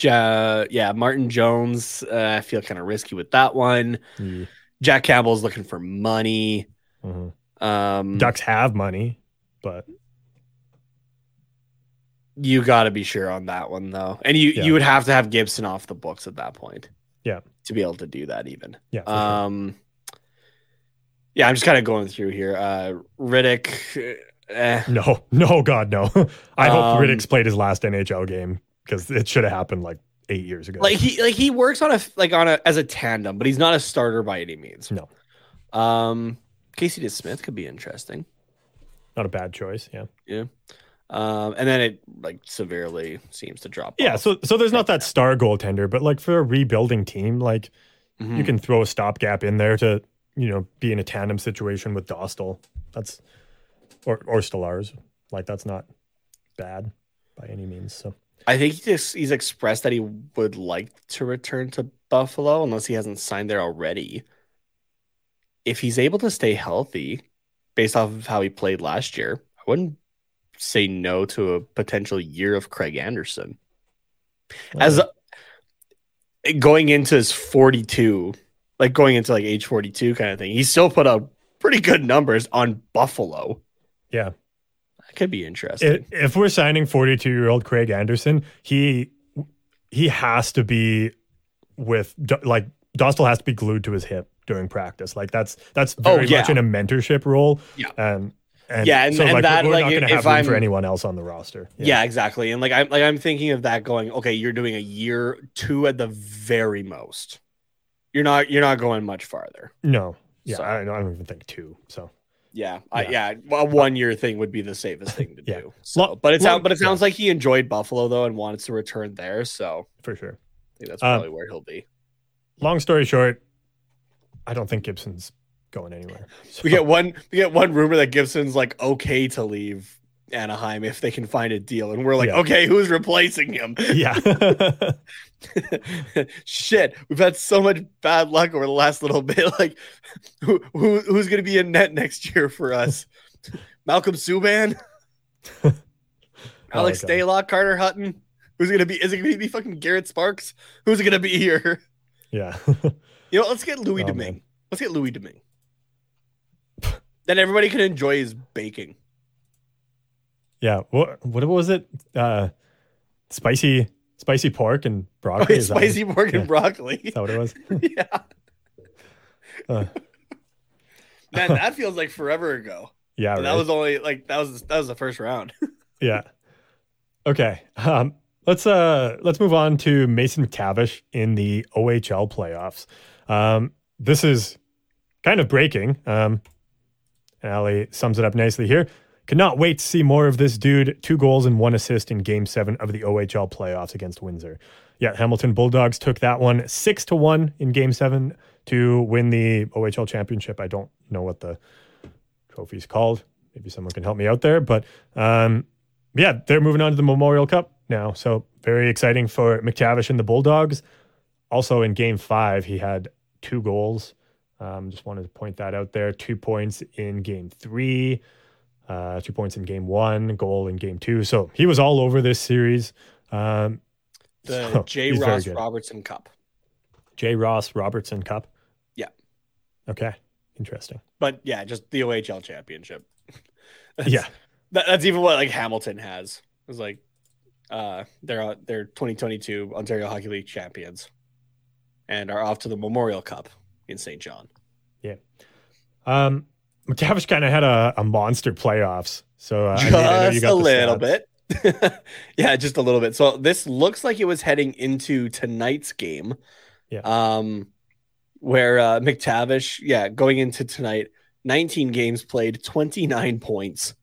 Ja, yeah, Martin Jones. Uh, I feel kind of risky with that one. Yeah. Jack Campbell's looking for money. Mhm. Um, Ducks have money, but you got to be sure on that one though, and you Yeah. you would have to have Gibson off the books at that point. Yeah. to be able to do that even. yeah. for sure. Um, yeah, I'm just kind of going through here. Uh, Rittich. Eh. No, no, God, no. I hope Um, Rittich's played his last NHL game because it should have happened like eight years ago. Like he like he works on a like on a as a tandem, but he's not a starter by any means. no, Um, Casey DeSmith could be interesting. not a bad choice. Yeah, Yeah. Um, and then it like severely seems to drop. yeah. off. So, so there's not that star goaltender, but like for a rebuilding team, like Mhm. you can throw a stopgap in there to you know be in a tandem situation with Dostal. That's or or Stolarz. Like that's not bad by any means. So I think he just he's expressed that he would like to return to Buffalo unless he hasn't signed there already. If he's able to stay healthy, based off of how he played last year, I wouldn't say no to a potential year of Craig Anderson. As going into his 42, like going into like age 42 kind of thing, he still put up pretty good numbers on Buffalo. Yeah, That could be interesting. if, if we're signing 42 year old Craig Anderson, he he has to be with like Dostal has to be glued to his hip during practice. Like that's that's Oh, very yeah. much in a mentorship role. Yeah. Um, And Yeah, and- so and like, that, we're like, not going to if have room for I'm- anyone else on the roster. Yeah. exactly. And like I'm like I'm thinking of that going, okay, you're doing a year two at the very most. You're not you're not going much farther. No. Yeah, So- I, don't, I don't even think two. So Yeah, I, yeah. A one year thing would be the safest thing to Yeah. do. So, but it sounds but it sounds yeah. like he enjoyed Buffalo though and wanted to return there. So for sure. I think that's Um, probably where he'll be. Long story short, I don't think Gibson's going anywhere. We get one we get one rumor that Gibson's like okay to leave Anaheim if they can find a deal, and we're like, Yeah. okay, who's replacing him? yeah. Shit, we've had so much bad luck over the last little bit. Like, who, who who's gonna be in net next year for us? Malcolm Subban, Alex Oh, God. Stalock, Carter Hutton. Who's gonna be? Is it gonna be fucking Garrett Sparks? Who's gonna be here? yeah. You know, let's get Louis Oh, Domingue. Let's get Louis Domingue. then everybody can enjoy his baking. Yeah. What what was it? Uh spicy spicy pork and Oh, broccoli. yeah, Is that- spicy pork and broccoli. Is that what it was? yeah. Uh, Man, that feels like forever ago. yeah. And that was only like that was that was the first round. Yeah. Okay. Um, let's uh let's move on to Mason McTavish in the OHL playoffs. Um, this is kind of breaking. Um, and Ali sums it up nicely here. Cannot wait to see more of this dude. Two goals and one assist in Game Seven of the OHL playoffs against Windsor. Yeah, Hamilton Bulldogs took that one six to one in Game Seven to win the OHL championship. I don't know what the trophy's called. Maybe someone can help me out there, but um, yeah, they're moving on to the Memorial Cup now. So very exciting for McTavish and the Bulldogs. Also in game five, he had two goals. Um, just wanted to point that out there. Two points in game three, uh, two points in game one, goal in game two. So he was all over this series. Um, The so J. Ross. Robertson Cup. J. Ross Robertson Cup. Yeah. Okay. Interesting. But yeah, just the OHL championship. That's- Yeah. That, that's even what like Hamilton has. It's like uh they're uh, they're 2022 Ontario Hockey League champions and are off to the Memorial Cup in St. John. Yeah. Um, McTavish kind of had a, a monster playoffs. So uh, I mean, I just got a little stats. bit. yeah, just a little bit. So this looks like it was heading into tonight's game. Yeah. Um, where uh, McTavish, yeah, going into tonight, 19 games played, 29 points,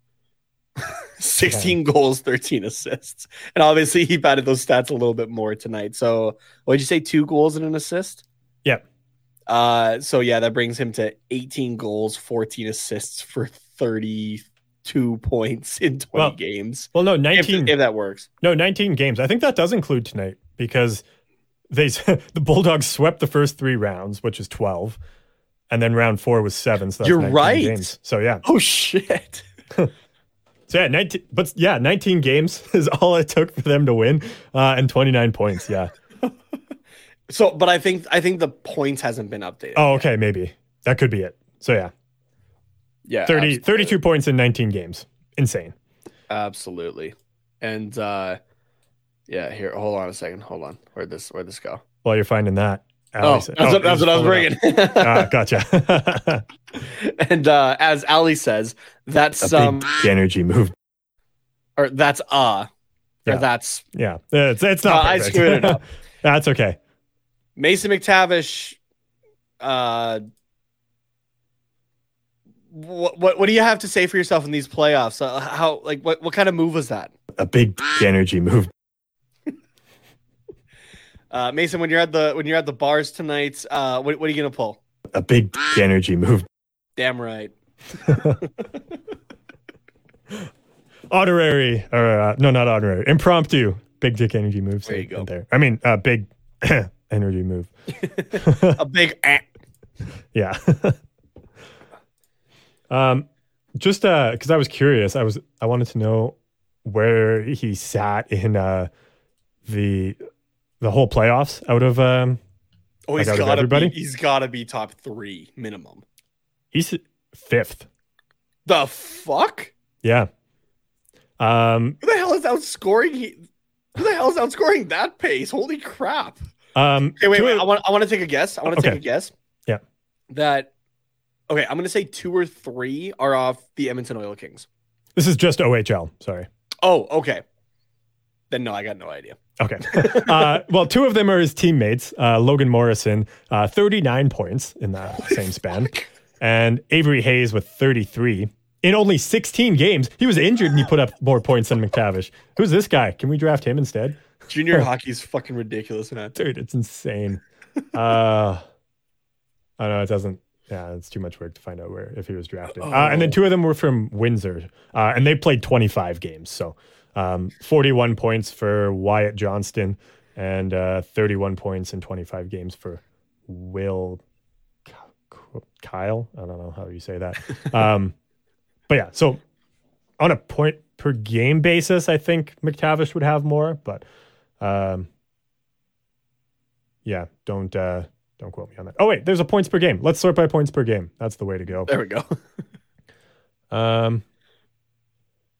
16 goals, 13 assists, and obviously he batted those stats a little bit more tonight. So what did you say? Two goals and an assist. Yep. Uh, so yeah, that brings him to 18 goals, 14 assists for 32 points in 20 Well, games. Well, no, 19. if that works. No, 19 games. I think that does include tonight because they the Bulldogs swept the first three rounds, which is 12, and then round four was seven. So that's You're right. Games. So yeah, Oh shit. so yeah, 19. But yeah, 19 games is all it took for them to win, uh, and 29 points. Yeah. So, but I think I think the points hasn't been updated. Oh, okay, maybe that could be it. So yeah, yeah, 30, absolutely. 32 points in 19 games. Insane. Absolutely. And uh yeah, here, hold on a second. Hold on. Where'd this where'd this go? While you're finding that. Oh, Ali that's, said- what, oh, that's what I was just pulled it up. bringing. Ah, gotcha. and uh as Ali says, that's a some big energy move. or that's uh Yeah. or that's Yeah, it's, it's No, not. I screwed it up. That's okay. Mason McTavish. Uh, what, what what do you have to say for yourself in these playoffs? Uh, how like what what kind of move was that, A big energy move. uh, Mason? When you're at the when you're at the bars tonight, uh, what what are you gonna pull? A big energy move. Damn right. Honorary, or uh, no, not honorary. Impromptu. Big dick energy move. There you go. There. I mean, uh, big energy move. A big. eh. Yeah. um, just uh, because I was curious, I was I wanted to know where he sat in uh the the whole playoffs out of um Oh, he's Like gotta everybody? be. He's gotta be top three minimum. he's fifth. The fuck? Yeah. Um. Who the hell is outscoring? He, who the hell is outscoring that pace? Holy crap! Um. Okay, wait, to wait. I want. I want to take a guess. I want to Okay. take a guess. Yeah. That Okay, I'm gonna say two or three are off the Edmonton Oil Kings. This is just OHL. Sorry. Oh, okay. Then no, I got no idea. Okay. Uh, well, two of them are his teammates. Uh, Logan Morrison, uh, 39 points in that same span, and Avery Hayes with 33 in only 16 games. He was injured and he put up more points than McTavish. Who's this guy? Can we draft him instead? Junior hockey is fucking ridiculous, man. Dude, it's insane. Uh, I know it doesn't. Yeah, it's too much work to find out where if he was drafted. Uh, and then two of them were from Windsor, uh, and they played 25 games. So um, 41 points for Wyatt Johnston, and uh, 31 points in 25 games for Will Cuylle. I don't know how you say that. Um, but yeah, so on a point per game basis, I think McTavish would have more, but um, yeah, don't uh, don't quote me on that. Oh wait, there's a points per game. Let's sort by points per game. That's the way to go. There we go. Um,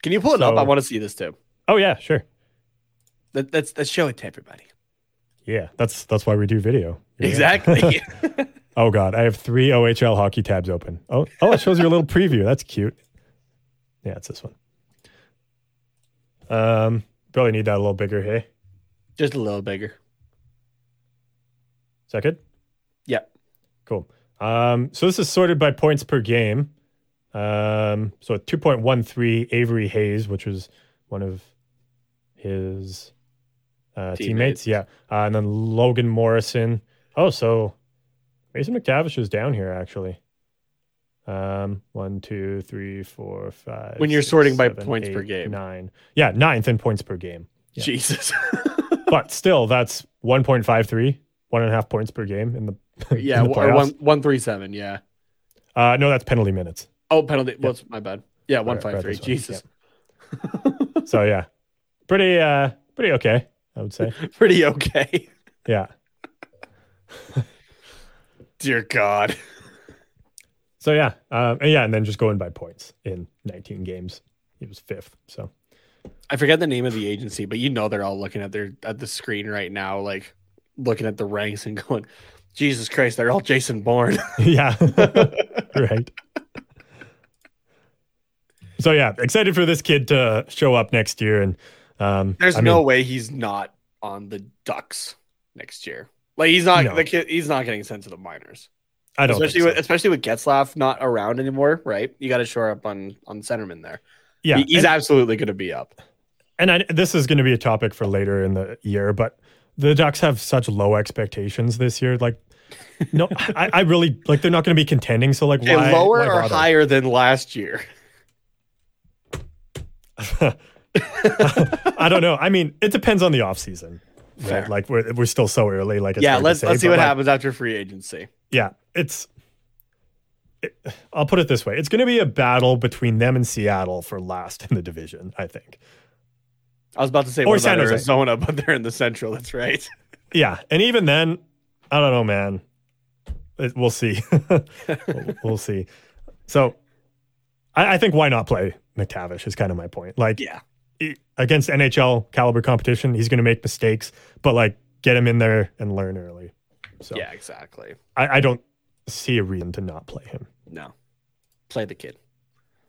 Can you pull it up? I want to see this too. oh yeah, sure. Let, let's let's show it to everybody. Yeah, that's that's why we do video. Yeah. Exactly. Oh god, I have three OHL hockey tabs open. Oh, oh, it shows you a little preview. That's cute. Yeah, it's this one. Um, probably need that a little bigger. Hey, Just a little bigger. is that good? Yep. Cool. Um, so this is sorted by points per game. Um, so at 2.13, Avery Hayes, which was one of his uh, teammates. Teammates. Yeah. Uh, and then Logan Morrison. Oh, so Mason McTavish is down here actually. Um, one, two, three, four, five. When you're six, sorting by seven, points per game. Nine. Yeah, ninth in points per game. Yeah. Jesus. But still, that's 1.53, one and a half points per game in the yeah, in the or one one three seven. Yeah. Uh, no, that's penalty minutes. Oh, penalty. What's my bad? Yeah, one Right, right, five three. Jesus. So yeah, pretty uh, pretty okay, I would say. Pretty okay. Yeah. Dear God. So yeah, um, and yeah, and then just going by points in 19 games, he was fifth. So I forget the name of the agency, but you know they're all looking at their at the screen right now, like looking at the ranks and going, Jesus Christ, they're all Jason Bourne. yeah, right. So yeah, excited for this kid to show up next year, and um, There's I no mean, way he's not on the Ducks next year. Like he's not No. the kid. He's not getting sent to the minors, I don't especially think with so. especially with Getzlaf not around anymore. Right? You got to shore up on on centerman there. Yeah, He- he's and- absolutely going to be up. and I, this is going to be a topic for later in the year, but the Ducks have such low expectations this year. Like, no, I, I really like they're not going to be contending. So like, Okay, why lower why or higher than last year? I don't know. I mean, it depends on the off season. Fair. Right? Like we're we're still so early. Like it's yeah, let's say, let's see what like, happens after free agency. Yeah, it's. I'll put it this way: it's going to be a battle between them and Seattle for last in the division. I think. I was about to say Or San Jose. Arizona, but they're in the Central. That's right. Yeah, and even then, I don't know, man. It- we'll see. we'll, we'll see. So, I, I think why not play McTavish is kind of my point. Like, Yeah. he- against NHL caliber competition, he's going to make mistakes, but like get him in there and learn early. So, Yeah, exactly. I, I don't see a reason to not play him. No, play the kid.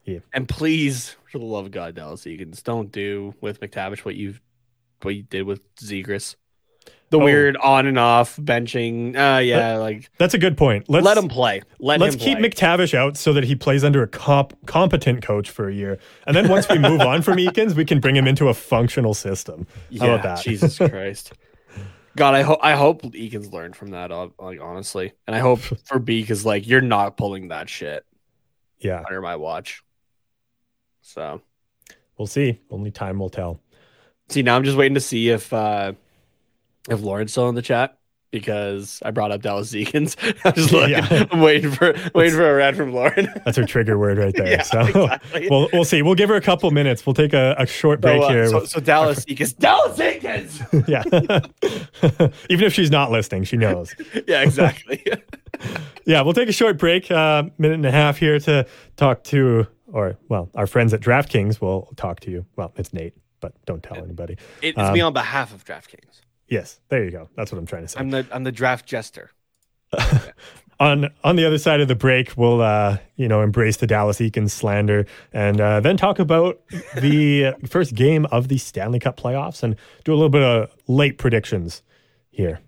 Yeah. And please, for the love of God, Dallas Eakins, don't do with McTavish what you've what you did with Zegras. The Oh. weird on and off benching. Uh, yeah, like That's a good point. Let's let him play. Let Let's keep play. McTavish out so that he plays under a comp- competent coach for a year, and then once we move on from Eakins, we can bring him into a functional system. How Yeah, about that? Jesus Christ. God, I hope I hope Eakins learned from that. Like honestly, and I hope for B because like you're not pulling that shit yeah, under my watch. So we'll see. Only time will tell. see, now I'm just waiting to see if uh if Lauren's still in the chat because I brought up Dallas Eakins. I'm just looking. Yeah. I'm waiting for waiting for a rant from Lauren. That's her trigger word right there. Yeah, so exactly. we'll we'll see. We'll give her a couple minutes. We'll take a, a short break so, uh, here. so, with- so Dallas Eakins, Dallas Eakins. yeah, even if she's not listening, she knows. yeah, exactly. Yeah, we'll take a short break, uh, minute and a half here to talk to, or well, our friends at DraftKings will talk to you. Well, it's Nate, but don't tell anybody. It- it's Um, me on behalf of DraftKings. Yes, there you go. That's what I'm trying to say. I'm the I'm the draft jester. on on the other side of the break, we'll uh, you know embrace the Dallas Eakins slander and uh, then talk about the first game of the Stanley Cup playoffs and do a little bit of late predictions here.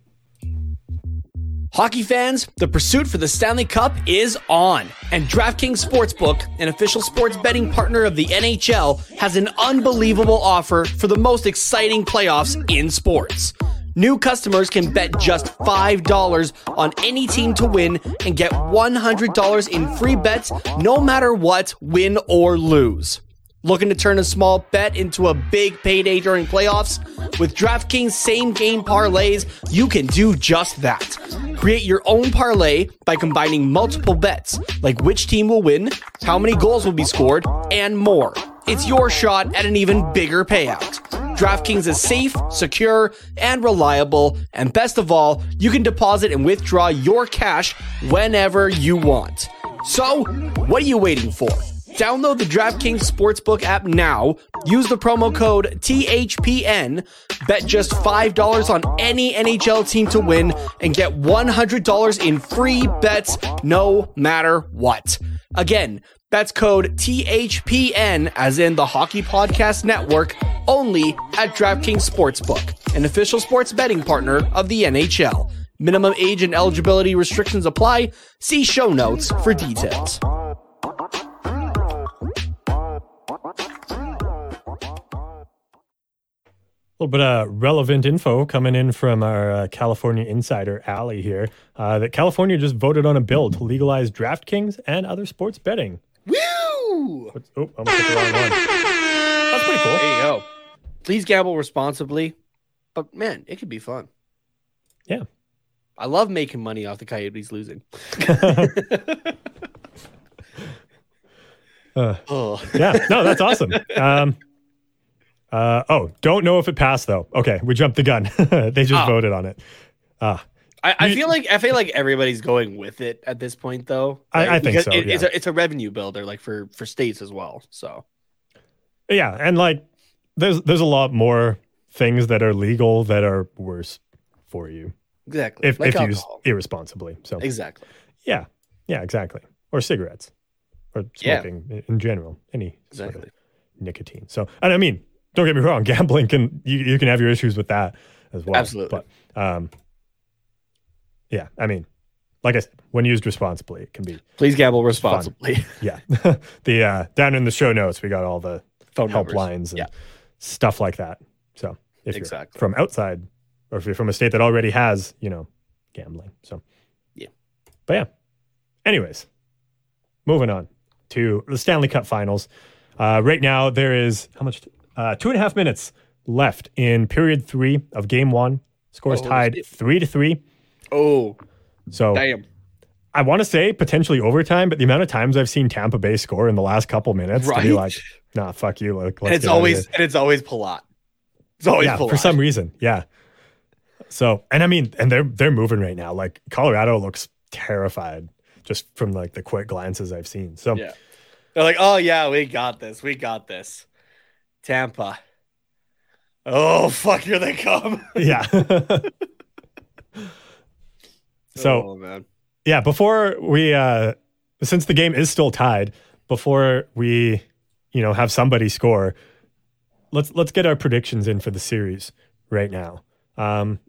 Hockey fans, the pursuit for the Stanley Cup is on, and DraftKings Sportsbook, an official sports betting partner of the NHL, has an unbelievable offer for the most exciting playoffs in sports. New customers can bet just $5 on any team to win and get $100 in free bets no matter what, win or lose. Looking to turn a small bet into a big payday during playoffs? With DraftKings same game parlays, you can do just that. Create your own parlay by combining multiple bets, like which team will win, how many goals will be scored, and more. It's your shot at an even bigger payout. DraftKings is safe, secure, and reliable, and best of all, you can deposit and withdraw your cash whenever you want. So, what are you waiting for? Download the DraftKings Sportsbook app now. Use the promo code THPN. Bet just $5 on any NHL team to win and get $100 in free bets no matter what. Again, that's code THPN, as in the Hockey Podcast Network, only at DraftKings Sportsbook, an official sports betting partner of the NHL. Minimum age and eligibility restrictions apply. See show notes for details. A little bit of relevant info coming in from our uh, California insider, Allie, here uh, that California just voted on a bill to legalize DraftKings and other sports betting. Woo! What's, oh, I almost hit the wrong one. That's pretty cool. There you go. Please gamble responsibly, but man, it could be fun. Yeah. I love making money off the Coyotes losing. Uh, Oh, yeah, no, that's awesome. Um, uh, oh, don't know if it passed though. Okay, we jumped the gun. they just Oh. voted on it. Ah, I, I feel like I feel like everybody's going with it at this point, though. I- right? I think Because so, it- It's a it's a revenue builder, like for for states as well. So yeah, and like there's there's a lot more things that are legal that are worse for you exactly, if like if used irresponsibly. So exactly. yeah, yeah, exactly. Or cigarettes, or Yeah. smoking in- in general, any sort of Exactly. nicotine. So, and I mean, don't get me wrong, gambling can you, you can have your issues with that as well. Absolutely. But um, yeah, I mean, like I said, when used responsibly, it can be Please gamble responsibly. yeah. the uh, down in the show notes, we got all the Phone helplines and Yeah. stuff like that. So if Exactly. you're from outside, or if you're from a state that already has, you know, gambling. So Yeah. But yeah. Anyways, moving on to the Stanley Cup Finals. Uh, right now, there is how much? Uh, two and a half minutes left in period three of Game One. Scores Oh, tied shit. three to three. Oh, So damn! I want to say potentially overtime, but the amount of times I've seen Tampa Bay score in the last couple minutes to be like, nah, fuck you. Like, And it's get out of always and it's always Palat. It's always yeah, Palat. for some reason, yeah. So, and I mean, and they're they're moving right now. Like Colorado looks terrified just from like the quick glances I've seen. So, Yeah. They're like, oh yeah, we got this. We got this. Tampa. Oh fuck, here they come. yeah. so, oh man. yeah, before we uh since the game is still tied, before we, you know, have somebody score, let's let's get our predictions in for the series right now. Um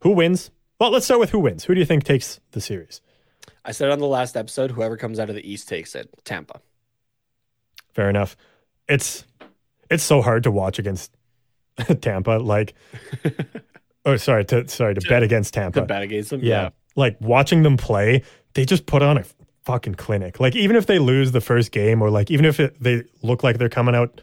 who wins? Well, let's start with who wins. Who do you think takes the series? I said on the last episode, whoever comes out of the East takes it. Tampa. Fair enough. It's it's so hard to watch against Tampa. Like, oh, sorry, to sorry to bet against Tampa. To bet against them. yeah. Like watching them play, they just put on a fucking clinic. Like, even if they lose the first game, or like even if it, they look like they're coming out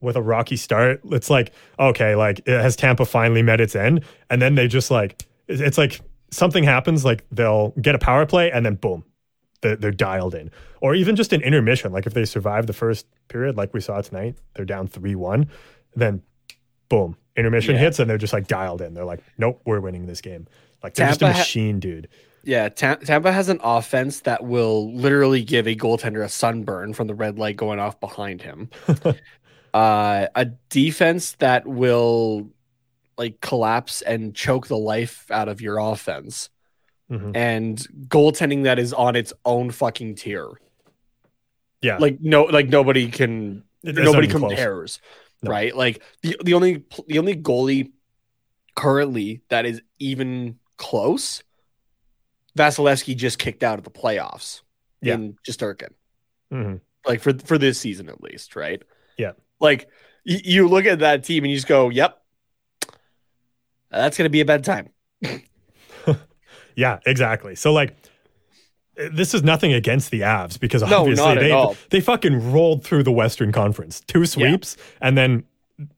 with a rocky start, it's like okay, like has Tampa finally met its end, and then they just like it's like something happens, like they'll get a power play, and then boom, they're, they're dialed in. Or even just an intermission, like if they survive the first period, like we saw tonight, they're down 3 1, then boom, intermission Yeah. hits and they're just like dialed in. They're like, nope, we're winning this game. Like they're just a Tampa ha- machine, dude. Yeah, Tam- Tampa has an offense that will literally give a goaltender a sunburn from the red light going off behind him. uh, a defense that will like collapse and choke the life out of your offense. Mhm. and goaltending that is on its own fucking tier. Yeah. Like no, like nobody can, it's nobody not even close. compares, No. right? Like the the only the only goalie currently that is even close, Vasilevskiy just kicked out of the playoffs Yeah. in Shesterkin. Mhm. like for for this season at least, right? Yeah. Like y- you look at that team and you just go, "Yep, that's gonna be a bad time." Yeah, exactly. So like this is nothing against the Avs because obviously at they they fucking rolled through the Western Conference. Two sweeps and then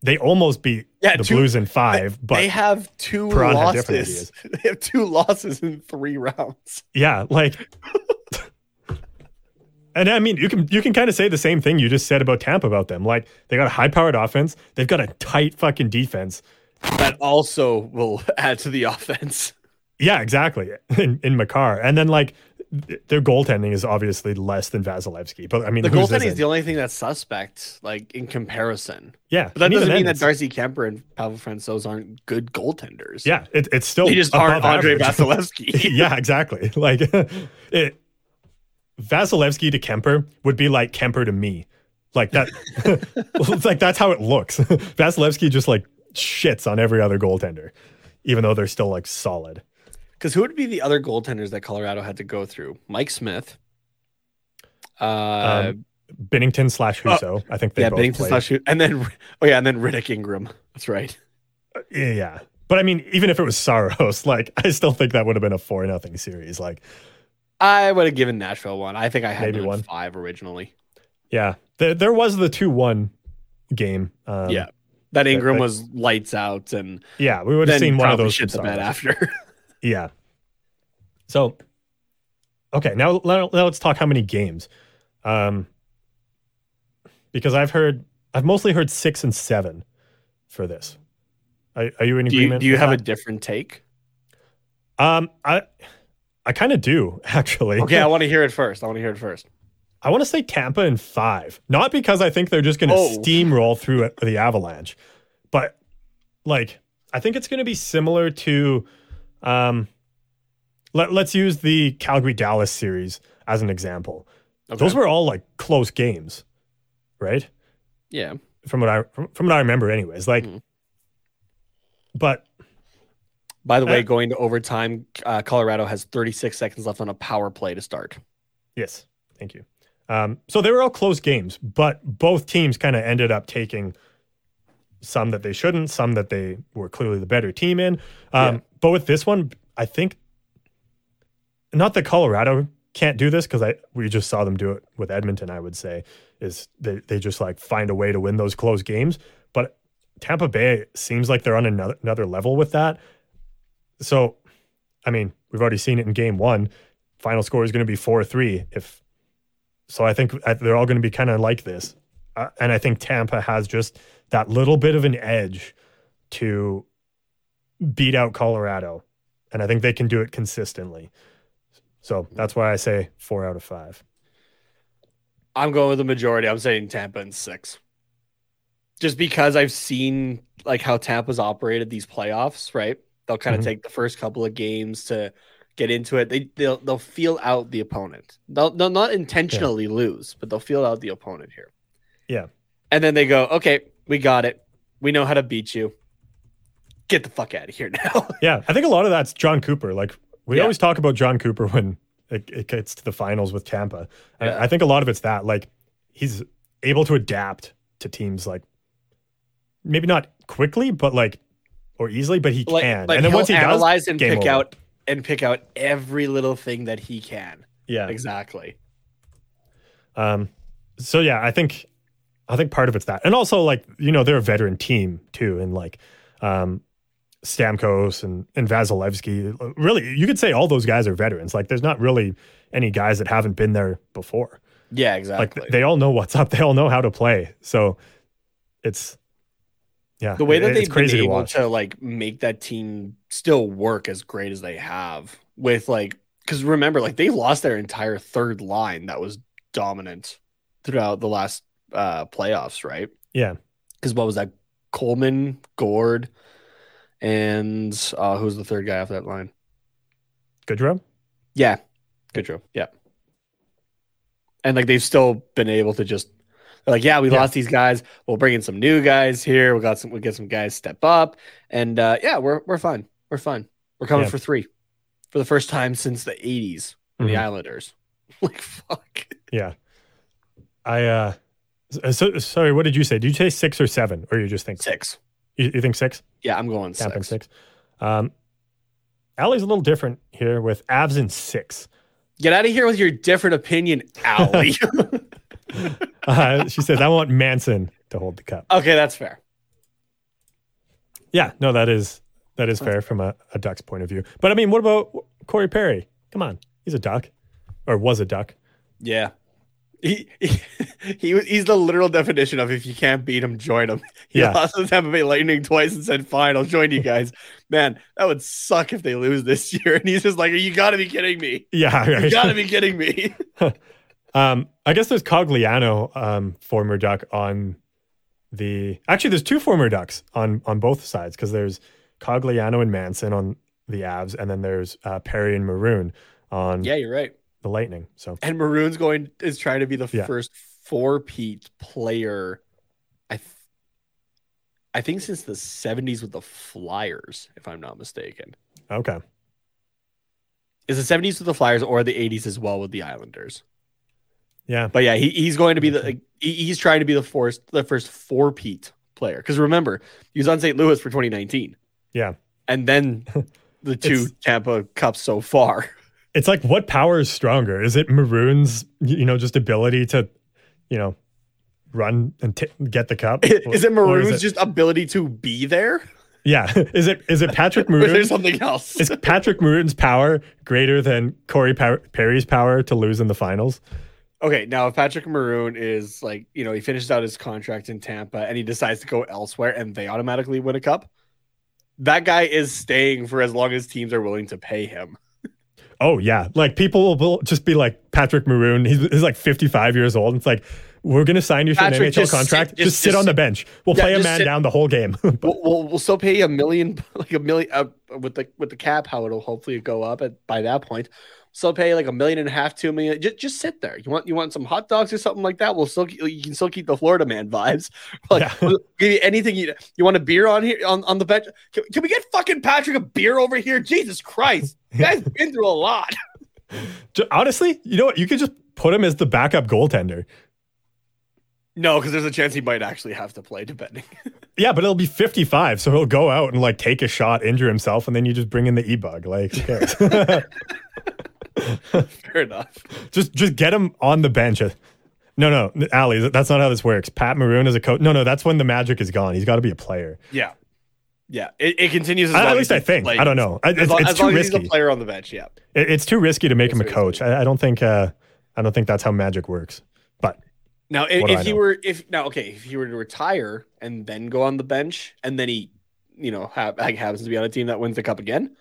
they almost beat Yeah, the two- Blues in 5, but they have two Perron had different losses. They have two losses in three rounds. yeah, like And I mean, you can you can kind of say the same thing you just said about Tampa about them. Like they got a high-powered offense, they've got a tight fucking defense. That also will add to the offense. Yeah, exactly. In, in Makar. And then like their goaltending is obviously less than Vasilevskiy. But I mean, The goaltending is the only thing that's suspect, like in comparison. yeah, But that doesn't mean that Darcy Kuemper and Pavel Francouz aren't good goaltenders. Yeah, it, it's still they just aren't Andre average. Vasilevskiy. yeah, exactly. Like it, Vasilevskiy to Kuemper would be like Kuemper to me. Like that. it's like that's how it looks. Vasilevskiy just like shits on every other goaltender, even though they're still like solid. Because who would be the other goaltenders that Colorado had to go through? Mike Smith. Uh, Um, Binnington slash Husso. I think they yeah, both Binnington slash and then oh yeah, and then Rittich Ingram. That's right. Yeah, yeah. But I mean, even if it was Saros, like I still think that would have been a four nothing series. Like, I would have given Nashville one. I think I had Maybe one. five originally. yeah, there, there was the two one game. Um, yeah, that Ingram but- was lights out, and yeah, we would have seen one of those. shit the bed after. Yeah. So, okay, now, now now let's talk how many games. Um, because I've heard, I've mostly heard six and seven for this. Are, are you in do you, agreement? do you with have a different take? Um, I, I kind of do actually. Okay, I want to hear it first. I want to hear it first. I want to say Tampa in five, not because I think they're just going to Oh. steamroll through it- the Avalanche, but like I think it's going to be similar to, um, let, let's use the Calgary Dallas series as an example. Okay. Those were all like close games, right? yeah. From what I from, from what I remember, anyways. Like, Mhm. but By the way, Uh, going to overtime, uh, Colorado has 36 seconds left on a power play to start. Yes, thank you. Um, so they were all close games, but both teams kind of ended up taking some that they shouldn't, some that they were clearly the better team in. Um, Yeah. But with this one, I think not that Colorado can't do this because I we just saw them do it with Edmonton. I would say is they they just like find a way to win those close games, but Tampa Bay seems like they're on another another level with that. So, I mean, we've already seen it in Game One. Final score is going to be four three. If so, I think they're all going to be kind of like this, uh, and I think Tampa has just that little bit of an edge to beat out Colorado, and I think they can do it consistently. So that's why I say four out of five. I'm going with the majority. I'm saying Tampa in six. Just because I've seen like how Tampa's operated these playoffs, right? They'll kind of Mhm. take the first couple of games to get into it. They they'll they'll feel out the opponent. They'll they'll not intentionally lose, but they'll feel out the opponent here. Yeah. And then they go, okay, we got it. We know how to beat you. Get the fuck out of here now. Yeah, I think a lot of that's Jon Cooper. Like we Yeah. always talk about Jon Cooper when it, it gets to the finals with Tampa. Yeah. I think a lot of it's that like he's able to adapt to teams like maybe not quickly, but like or easily, but he like, can. like and then once he analyze does, and pick over. out and pick out every little thing that he can. yeah, Exactly. Um, so yeah, I think I think part of it's that, and also like you know they're a veteran team too, and like um, Stamkos and and Vasilevskiy. Really, you could say all those guys are veterans. Like there's not really any guys that haven't been there before. Yeah, exactly. Like they all know what's up. They all know how to play. So it's yeah, the way that it- they've crazy been to able watch. to, like make that team still work as great as they have with like because remember like they lost their entire third line that was dominant throughout the last uh playoffs right Yeah, because what was that coleman Gourde and uh who's the third guy off that line Goodrow. Yeah, Goodrow. Yeah, and like they've still been able to just like, yeah, we Yeah. lost these guys. We'll bring in some new guys here. We got some. We get some guys step up, and uh, yeah, we're we're fine. We're fine. We're coming Yeah. for three for the first time since the '80s. for The. Islanders. like fuck. Yeah. I uh so, sorry, what did you say? Did you say six or seven? Or you just think Six. You, you think six? Yeah, I'm going Tapping six. six. Um Allie's a little different here with Avs in six. Get out of here with your different opinion, Allie. Uh, she says, I want Manson to hold the cup. okay, that's fair. Yeah, no, that is that is fair from a, a Ducks point of view. But I mean, what about Corey Perry? Come on, he's a Duck, or was a Duck. Yeah. He, he, he was- he's the literal definition of if you can't beat him, join him. He Yeah. lost to Tampa Bay Lightning twice and said, "Fine, I'll join you guys." Man, that would suck if they lose this year. And he's just like, "You got to be kidding me! Yeah, You got to be kidding me!" Um, I guess there's Cogliano, um, former Duck on the. Actually, there's two former Ducks on on both sides because there's Cogliano and Manson on the Avs, and then there's uh, Perry and Maroon on yeah, you're right. The Lightning. So And Maroon's going is trying to be the Yeah. first four-peat player. I, th- I think since the '70s with the Flyers, if I'm not mistaken. okay, Is the '70s with the Flyers or the '80s as well with the Islanders? yeah, But yeah, he, he's going to be the like, he's trying to be the first the first four-peat player because remember he was on St. Louis for 2019 yeah. and then the two Tampa Cups so far. It's like what power is stronger? Is it Maroon's, you know, just ability to, you know, run and t- get the cup? is it Maroon's it- just ability to be there? yeah. Is it is it Patrick Or is there something else? is Patrick Maroon's power greater than Corey Par- Perry's power to lose in the finals? okay, now if Patrick Maroon is like you know he finishes out his contract in Tampa and he decides to go elsewhere and they automatically win a cup, that guy is staying for as long as teams are willing to pay him. Oh yeah, like people will just be like Patrick Maroon. He's, he's like 55 years old. It's like we're gonna sign you to an NHL just sit- contract. just, just- sit just on the bench. We'll Yeah, play a man sit- down the whole game. we'll, we'll, we'll still pay you a million, like a million uh, with the with the cap. How it'll hopefully go up at by that point. Still pay like a million and a half, two million. Just, just sit there. You want you want some hot dogs or something like that. We'll still you can still keep the Florida man vibes. Like Yeah. we'll give you anything you you want a beer on here on, on the bench. Can, can we get fucking Patrick a beer over here? Jesus Christ, you guys been through a lot. Honestly, you know what? You could just put him as the backup goaltender. No, because there's a chance he might actually have to play, depending. Yeah, but it'll be 55, so he'll go out and like take a shot, injure himself, and then you just bring in the e bug. Like? Fair enough. just just get him on the bench. No, no, Ali, that's not how this works. Pat Maroon is a coach. No, no, that's when the magic is gone. He's got to be a player. Yeah. Yeah, it, it continues. As At least I think. I don't know. I- As, It's, long, it's as too long as he's a player on the bench, yeah. It- it's too risky to make him a coach. I, I don't think. Uh, I don't think that's how magic works. But Now, if, if he know? were, if now, okay, if he were to retire and then go on the bench, and then he, you know, like, happens to be on a team that wins the cup again,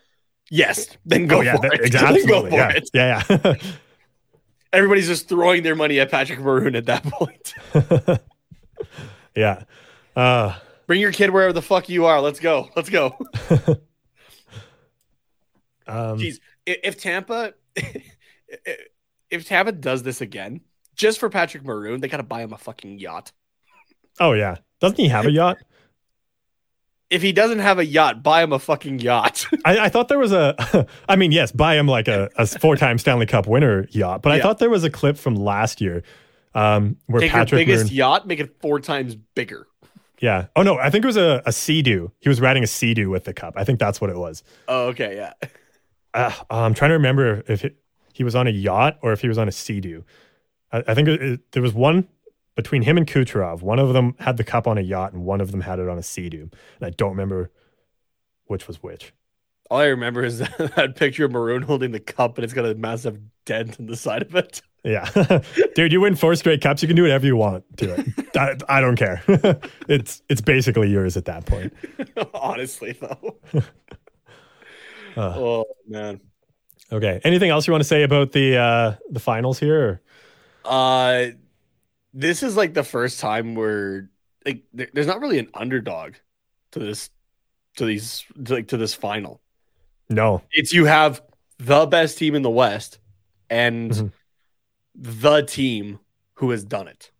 yes, then go oh yeah, for that- it. exactly. Then go for yeah, it. yeah, yeah. Everybody's just throwing their money at Patrick Maroon at that point. yeah. Uh, Bring your kid wherever the fuck you are. Let's go. Let's go. um, Jeez, if, if Tampa, if Tampa does this again, just for Patrick Maroon, they got to buy him a fucking yacht. oh yeah. Doesn't he have a yacht? If he doesn't have a yacht, buy him a fucking yacht. I, I thought there was a. I mean, yes, buy him like a, a four-time Stanley Cup winner yacht. But I thought there was a clip from last year um, where Take Patrick your biggest yacht, make it four times bigger. Yeah. Oh no, I think it was a, a Sea-Doo. He was riding a Sea-Doo with the cup. I think that's what it was. Oh, okay, yeah. Uh, I'm trying to remember if it, he was on a yacht or if he was on a Sea-Doo. I, I think it, it- there was one between him and Kucherov. One of them had the cup on a yacht, and one of them had it on a Sea-Doo. And I don't remember which was which. All I remember is that, that picture of Maroon holding the cup, and it's got a massive dent in the side of it. Yeah, dude, you win four straight cups. You can do whatever you want to it. I, I don't care. it's it's basically yours at that point. Honestly, though. Uh. oh man. Okay. Anything else you want to say about the uh, the finals here? or- Uh, this is like the first time where like there's not really an underdog to this to these to, like to this final. No. It's you have the best team in the West and Mhm. the team who has done it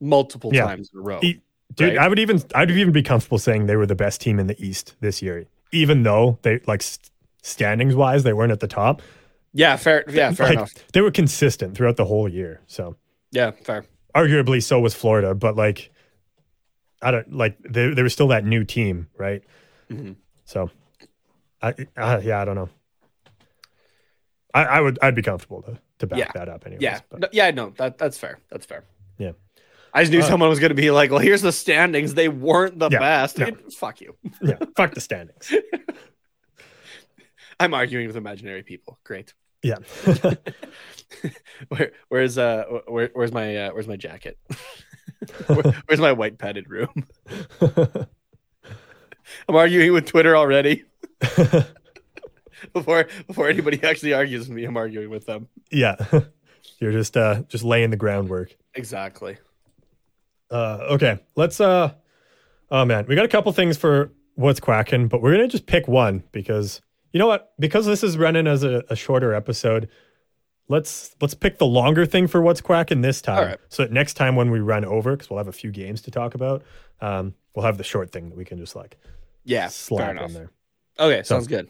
multiple Yeah. times in a row. E- Dude, Right. I would even I'd even be comfortable saying they were the best team in the East this year, even though they like st- standings wise they weren't at the top. yeah, fair. Yeah, fair like, enough. They were consistent throughout the whole year. So Yeah, fair. Arguably so was Florida, but like I don't like they they were still that new team, right? Mhm. So I, I yeah, I don't know. I, I would I'd be comfortable to to back Yeah. that up anyways. Yeah, but- no, yeah, no, that that's fair. That's fair. Yeah. I just knew Uh, someone was going to be like, "Well, here's the standings. They weren't the Yeah, best." no. It- fuck you. yeah, fuck the standings. I'm arguing with imaginary people. Great. Yeah. Where, where's uh where, where's my uh, where's my jacket? Where- where's my white padded room? I'm arguing with Twitter already. before before anybody actually argues with me, I'm arguing with them. yeah. You're just uh just laying the groundwork. Exactly. Uh okay. Let's uh oh man, we got a couple things for what's quacking, but we're gonna just pick one because you know what? Because this is running as a, a shorter episode, let's let's pick the longer thing for what's quacking this time. Right. So that next time when we run over, because we'll have a few games to talk about, um, we'll have the short thing that we can just like Yeah, slap in there. Okay, sounds good.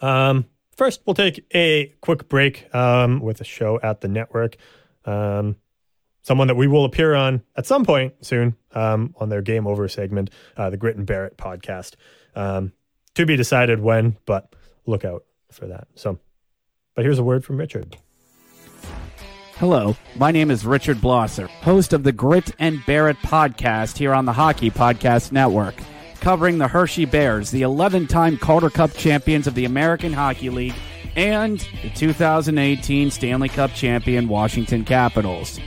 Um, first, we'll take a quick break um, with a show at the network. Um, someone that we will appear on at some point soon um, on their Game Over segment, uh, the Grit and Bear It podcast. Um, to be decided when, but look out for that. So, but here's a word from Richard. Hello, my name is Richard Blosser, host of the Grit and Bear It podcast here on the Hockey Podcast Network, covering the Hershey Bears, the 11 time Calder Cup champions of the American Hockey League, and the 2018 Stanley Cup champion Washington Capitals.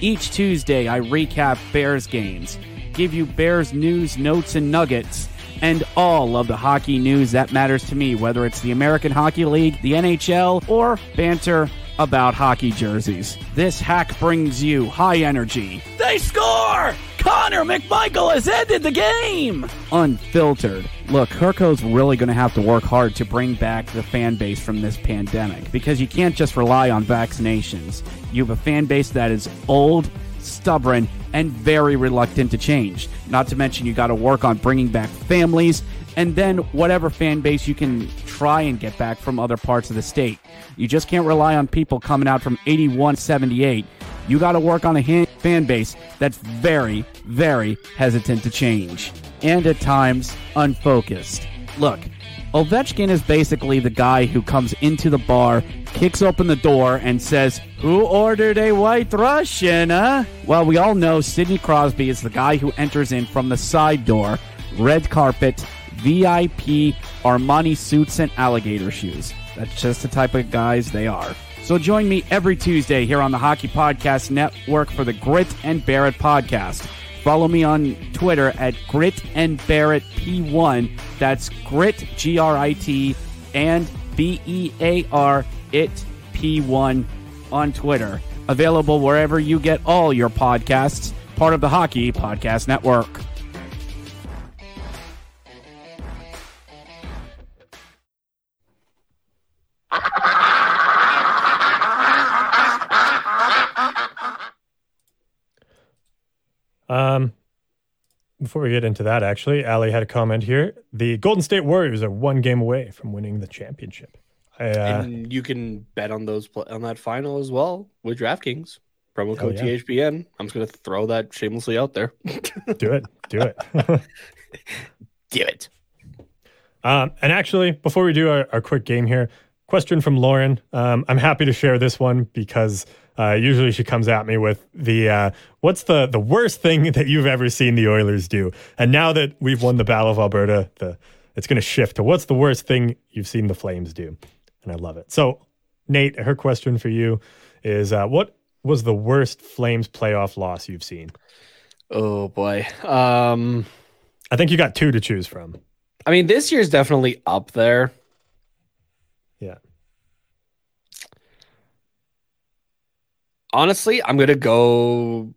Each Tuesday, I recap Bears games, give you Bears news, notes, and nuggets, and all of the hockey news that matters to me, whether it's the American Hockey League, the NHL, or banter about hockey jerseys. This hack brings you high energy. They score! Connor McMichael has ended the game! Unfiltered. Look, Herco's really going to have to work hard to bring back the fan base from this pandemic because you can't just rely on vaccinations. You have a fan base that is old, stubborn, and very reluctant to change. Not to mention, you got to work on bringing back families and then whatever fan base you can try and get back from other parts of the state. You just can't rely on people coming out from 81 78. You got to work on a fan base that's very, very hesitant to change and at times unfocused. Look, Ovechkin is basically the guy who comes into the bar, kicks open the door, and says, Who ordered a white Russian, huh? Well, we all know Sidney Crosby is the guy who enters in from the side door, red carpet, VIP, Armani suits, and alligator shoes. That's just the type of guys they are. So join me every Tuesday here on the Hockey Podcast Network for the Grit and Bear It podcast. Follow me on Twitter at Grit and Bear It P1. That's Grit G R I T and B E A R It P1 on Twitter. Available wherever you get all your podcasts. Part of the Hockey Podcast Network. Um, before we get into that, actually, Ali had a comment here. The Golden State Warriors are one game away from winning the championship. Uh, and you can bet on those on that final as well with DraftKings. Promo code yeah. THPN. I'm just gonna throw that shamelessly out there. do it, do it. Do it. Um, and actually, before we do our, our quick game here, question from Lauren. Um, I'm happy to share this one because uh, usually she comes at me with the uh, what's the the worst thing that you've ever seen the Oilers do. And now that we've won the Battle of Alberta, the it's going to shift to what's the worst thing you've seen the Flames do. And I love it. So, Nate, her question for you is uh, what was the worst Flames playoff loss you've seen? Oh boy. Um, I think you got two to choose from. I mean, this year's definitely up there. Yeah. Honestly, I'm gonna go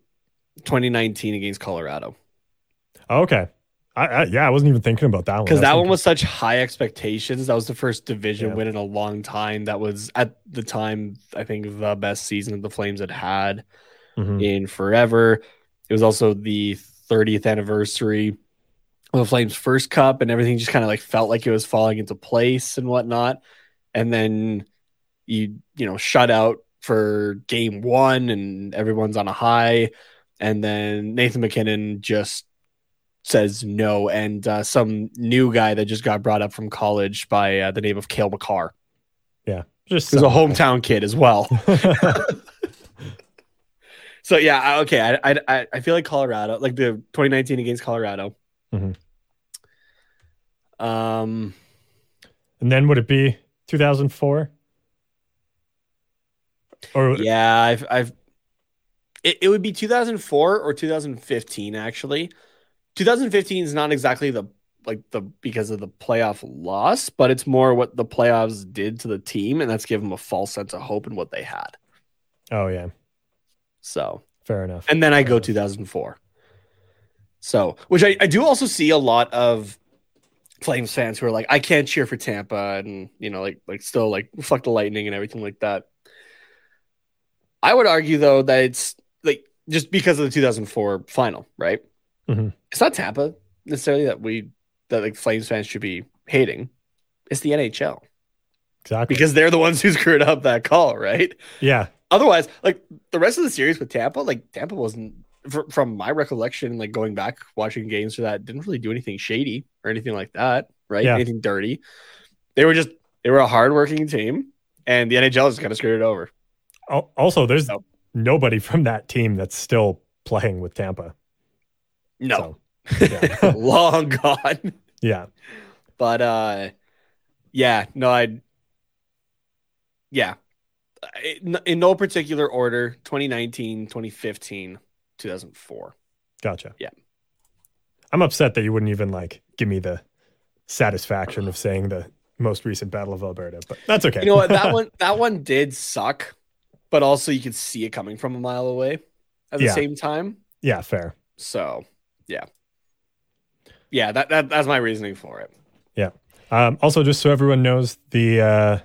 2019 against Colorado. Okay. I, I, yeah, I wasn't even thinking about that one. because that one was such high expectations. That was the first division Yeah. win in a long time. That was at the time, I think, the best season that the Flames had had Mhm. in forever. It was also the 30th anniversary of the Flames' first cup, and everything just kind of like felt like it was falling into place and whatnot. And then you, you know, shut out for game one, and everyone's on a high. And then Nathan McKinnon just says no, and uh, some new guy that just got brought up from college by uh, the name of Cale Makar, Yeah, just who's a hometown kid as well. So yeah, okay. I I I- feel like Colorado, like the 2019 against Colorado. Mhm. Um, and then would it be 2004? Or yeah, I've I've it, it would be 2004 or 2015 actually. 2015 is not exactly the like the because of the playoff loss, but it's more what the playoffs did to the team, and that's given them a false sense of hope in what they had. oh yeah, So fair enough. and then I go 2004. So, which I, I do also see a lot of Flames fans who are like, I can't cheer for Tampa, and you know, like like still like fuck the Lightning and everything like that. I would argue though that it's like just because of the 2004 final, right? Mhm. It's not Tampa necessarily that we that like Flames fans should be hating. It's the NHL exactly. because they're the ones who screwed up that call, right? yeah, otherwise, like the rest of the series with Tampa, like Tampa wasn't, fr- from my recollection, like going back watching games for that, didn't really do anything shady or anything like that, right? Yeah. Anything dirty. They were just they were a hardworking team, and the NHL just kind of screwed it over. Also there's No. nobody from that team that's still playing with Tampa. No, So, yeah. long gone. yeah. But uh, yeah, no, I, yeah, in, no particular order 2019, 2015, 2004. Gotcha. Yeah. I'm upset that you wouldn't even like give me the satisfaction of saying the most recent Battle of Alberta, but that's okay. You know what? That one that one did suck, but also you could see it coming from a mile away at the Yeah. same time. yeah, fair. So yeah. Yeah, that, that that's my reasoning for it. Yeah. Um, also, just so everyone knows, the uh,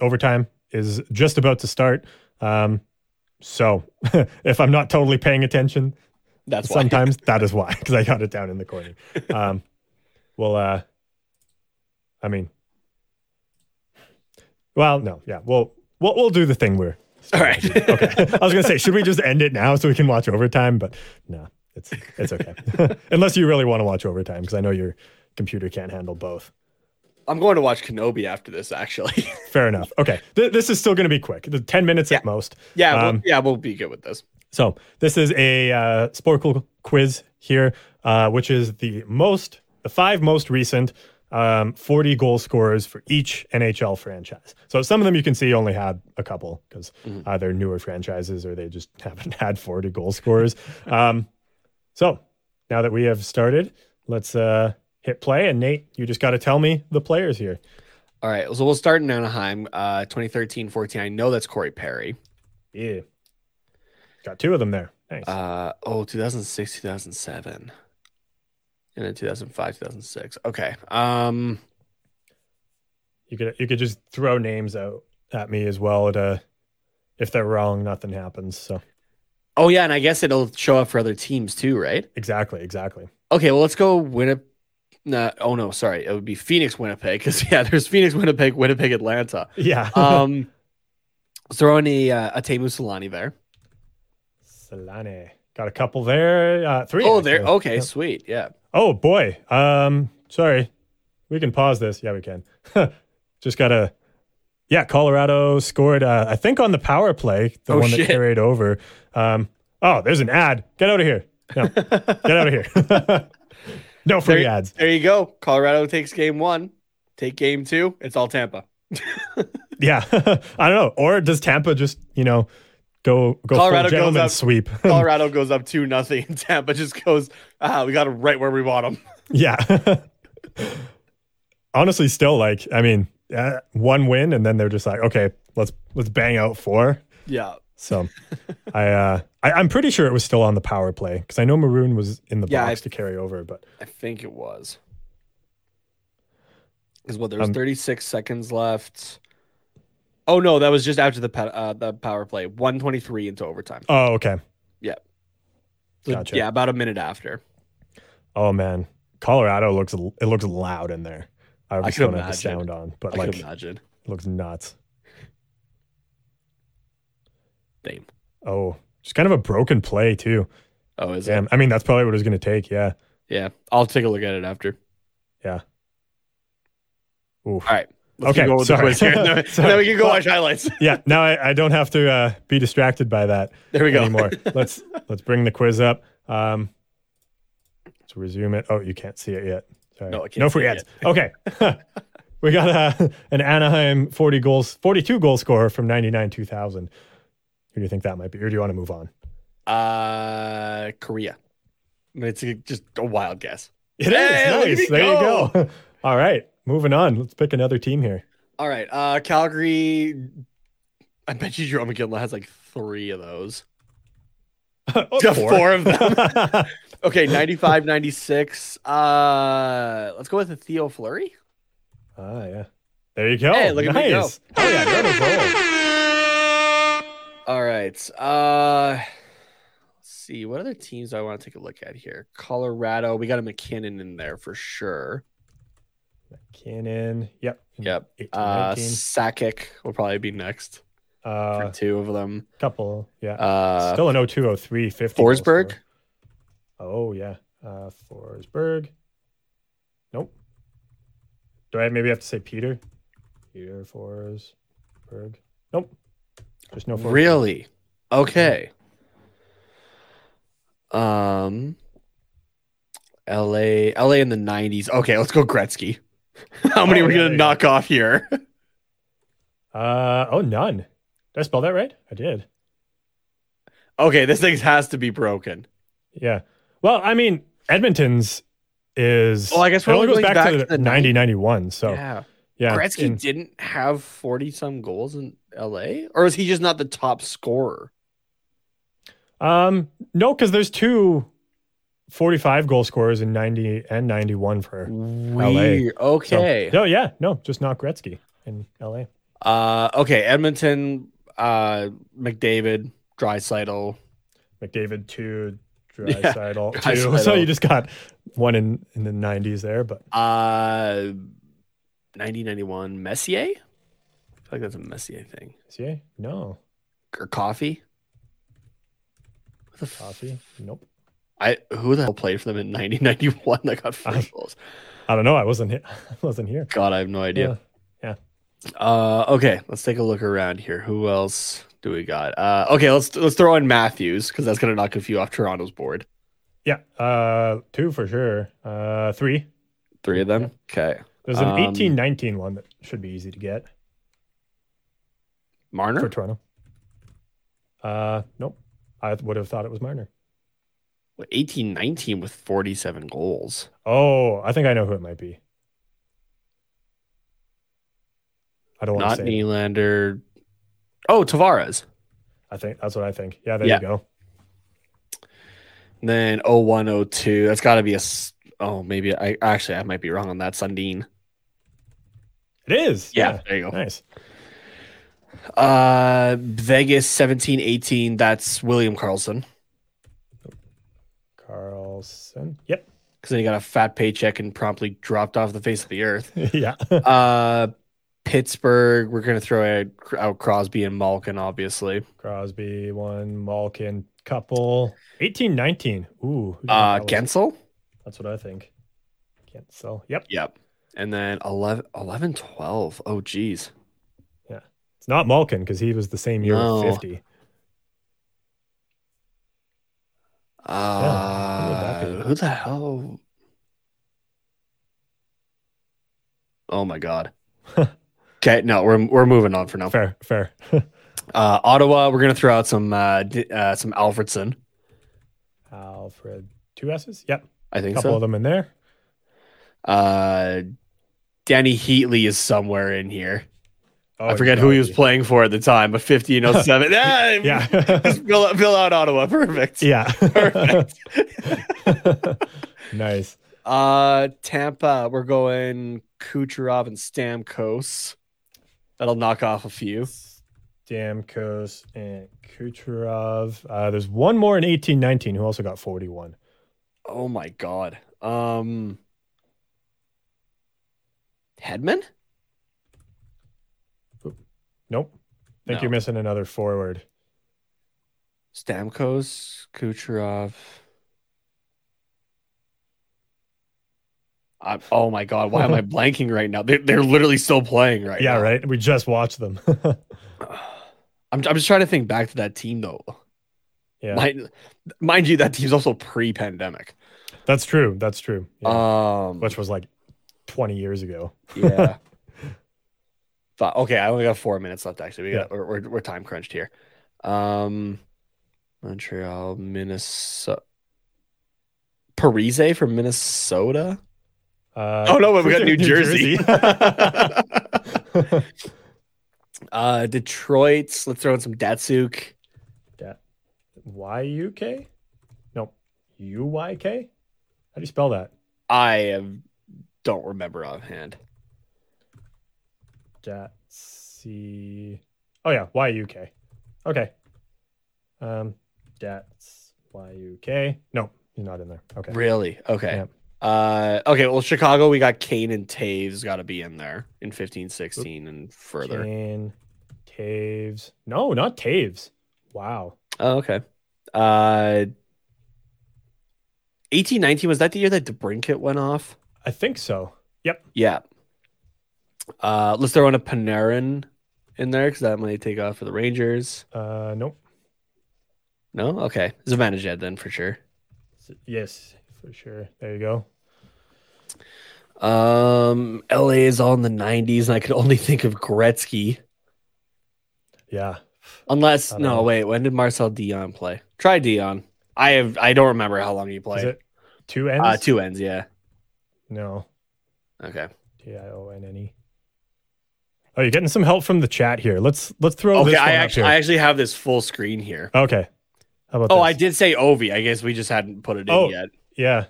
overtime is just about to start. Um, so if I'm not totally paying attention, That's why. sometimes that is why, because I got it down in the corner. Um, well, uh, I mean, well, no, yeah, well, we'll we'll do the thing we're. All right. okay. I was gonna say, should we just end it now so we can watch overtime? But no, it's it's okay. Unless you really want to watch overtime, because I know your computer can't handle both. I'm going to watch Kenobi after this actually. Fair enough. Okay, Th- this is still going to be quick. The ten minutes at most. yeah, Um, we'll, yeah, we'll be good with this. So this is a uh, Sporcle quiz here, uh, which is the most, the five most recent um, 40 goal scorers for each NHL franchise. So some of them you can see only had a couple because either newer franchises or they just haven't had 40 goal scorers. Um, so now that we have started, let's uh, hit play. And Nate, you just got to tell me the players here. All right, so we'll start in Anaheim, uh 2013-14. I know that's Corey Perry. Yeah, got two of them there. Nice. Uh oh, 2006, 2007. And then 2005, 2006. Okay. Um You could you could just throw names out at me as well. To, if they're wrong, nothing happens. So Oh yeah, and I guess it'll show up for other teams too, right? exactly, exactly. Okay, well let's go Winnipeg. Nah, oh no, sorry, it would be Phoenix, Winnipeg. Because yeah, there's Phoenix, Winnipeg, Winnipeg, Atlanta. Yeah. Um, throw in a uh, a Teemu Selanne there. Selanne got a couple there. Uh, three. Oh, there. Okay, Yep. sweet. Yeah. Oh boy. Um, sorry. We can pause this. Yeah, we can. just gotta. Yeah, Colorado scored. Uh, I think on the power play, the Oh, one that shit. carried over. Um, oh, there's an ad. Get out of here. No, get out of here. no free There, ads. there you go. Colorado takes game one. Take game two. It's all Tampa. Yeah, I don't know. Or does Tampa just you know go go Colorado full goes gentleman up- sweep? Colorado goes up two nothing. and Tampa just goes. Ah, we got it right where we want them. yeah. Honestly, still like I mean, uh, one win and then they're just like, okay, let's let's bang out four. Yeah. So I, uh, I I'm pretty sure it was still on the power play because I know Maroon was in the Yeah, box I- to carry over, but I think it was. Because what there was Um, 36 seconds left. Oh no, that was just after the uh, the power play. 123 into overtime. oh okay. So, Gotcha. Yeah, about a minute after. Oh man, Colorado looks it looks loud in there. I obviously could don't have the sound on, but I like imagine. it looks nuts. Damn. Oh, just kind of a broken play too. Oh, is Damn. it? I mean, that's probably what it was going to take. Yeah. Yeah, I'll take a look at it after. Yeah. Oof. All right. Let's Okay, with sorry. the quiz here. Then, Sorry. then we can go watch highlights. Yeah. Now I, I don't have to uh, be distracted by that There we go. anymore. let's let's bring the quiz up. Um, let's resume it. Oh, you can't see it yet. No, no free ads. Okay. we got uh, an Anaheim 40 goals, 42 goal scorer from 99 2000. Who do you think that might be? Or do you want to move on? Uh, Kariya. I mean, it's a, just a wild guess. It is Hey, nice. There you go. go. All right. Moving on. Let's pick another team here. All right. Uh, Calgary. I bet you Jarome Iginla has like three of those. Oh, four of them. Okay, 95, 96. Uh, let's go with the Theo Fleury. Ah, yeah. There you go. Hey, look at me go. nice. Oh, yeah. On. All right. Uh, let's see. What other teams do I want to take a look at here? Colorado. We got a MacKinnon in there for sure. MacKinnon. Yep. Yep. 18, Uh, 19. Sakic will probably be next for Uh, two of them. couple. Yeah. Uh, Still an 02, 03, 50. goal Forsberg. Oh, yeah. Uh, Forsberg. Nope. Do I maybe have to say Peter? Peter Forsberg. Nope. There's no Forsberg. Really? Okay. Um, L.A. L.A. in the '90s. Okay, let's go Gretzky. How many Oh, are we yeah, gonna knock off here? Uh, oh, none. Did I spell that right? I did. okay, this thing has to be broken. Yeah. Well, I mean, Edmonton's is. Well, I guess it we're only only goes going back, back to to the the 90 91. So, yeah, yeah. Gretzky in- didn't have forty some goals in L.A. or is he just not the top scorer? Um, no, because there's two 45 goal scorers in 90 and 91 for Weird. So- Okay. no, yeah, no, just not Gretzky in LA. Uh, okay. Edmonton. Uh, McDavid, Draisaitl. McDavid two, Yeah, Draisaitl two. Draisaitl. So you just got one in in the 90s there, but Uh, 1991 Messier. I feel like that's a Messier thing. see, no Or Coffey. What the Coffey, nope. I who the hell played for them in 1991 that got I- four goals? I don't know. I wasn't here. I wasn't here. God, I have no idea. Yeah. Uh, okay, let's take a look around here. Who else do we got? Uh, okay, let's let's throw in Matthews because that's gonna knock a few off Toronto's board. Yeah, uh, two for sure. Uh, three. Three of them. Okay, There's an Um, 18 19 one that should be easy to get Marner for Toronto. Uh, nope. I would have thought it was Marner. 18 19 with 47 goals. Oh, I think I know who it might be. I don't want Not to say. Nylander. Oh, Tavares. I think that's what I think. Yeah, there Yeah. you go. Then 0102. That's got to be a. Oh, maybe I actually I might be wrong on that. Sundin. It is. Yeah, there you go. Nice. Uh, Vegas 17 18. That's William Karlsson. Karlsson. Yep. Because then he got a fat paycheck and promptly dropped off the face of the earth. yeah. Uh, Pittsburgh. We're gonna throw out, out Crosby and Malkin, obviously. Crosby one. Malkin couple. 18 19. Ooh. who do you think Uh, that? Guentzel. That's what I think. Guentzel. Yep. Yep. And then 11, 11 12. Oh, geez. Yeah. It's not Malkin because he was the same year No. with 50. Uh, be? who the hell? Oh my god. okay, no, we're we're moving on for now. Fair, fair. Uh, Ottawa, we're gonna throw out some uh, D- uh some Alfredsson. Alfred. Two S's? Yep. I think a couple so. of them in there. Uh, Dany Heatley is somewhere in here. Oh, I forget who he was playing for at the time, but 15 07. yeah, Yeah. just fill, out- fill out Ottawa. Perfect. yeah. Perfect. nice. Uh, Tampa, we're going Kucherov and Stamkos. That'll knock off a few. Stamkos and Kucherov. Uh, there's one more in 1819 who also got 41. Oh my god. Um, Hedman. Nope. think No. you're missing another forward. Stamkos, Kucherov. I, oh my god, why am I blanking right now? They're, they're literally still playing right yeah, now. right. We just watched them. I'm, I'm just trying to think back to that team though. yeah, Mind, mind you, that team's also pre-pandemic. that's true. That's true. Yeah. Um, Which was like 20 years ago. yeah. but okay, I only got four minutes left. Actually, we Yeah. got we're, we're we're time crunched here. Um, Montreal, Minnesota. Parise from Minnesota. Uh, Oh no, but we got New, Jersey. Jersey. uh, Detroit. Let's throw in some Datsyuk. Da- Y-U-K? Nope. U-Y-K? How do you spell that? I have, don't remember offhand. Datsy. Oh yeah, Y-U-K. Okay. Um, Dats Y-U-K. No, he's not in there. Okay. Really? Okay. Yeah. Uh, okay. Well, Chicago, we got Kane and Toews got to be in there in 15, 16 and further. Kane, Toews. No, not Toews. Wow. Oh, okay. Uh, 18, 19, was that the year that DeBrincat went off? I think so. Yep. Yeah. Uh, let's throw in a Panarin in there because that might take off for the Rangers. Uh, nope. No? Okay. Zibanejad then for sure. Yes, for sure. There you go. Um, LA is all in the 90s, and I could only think of Gretzky. Yeah. Unless no, know. wait, when did Marcel Dionne play? Try Dionne. I have I don't remember how long he Is played. it two ends? Uh two ends, yeah. No. Okay. T I O N N E. Oh, you're getting some help from the chat here. Let's let's throw okay, this I actually I actually have this full screen here. okay. How about Oh, this? I did say Ovi. I guess we just hadn't put it in Oh. yet. Yeah.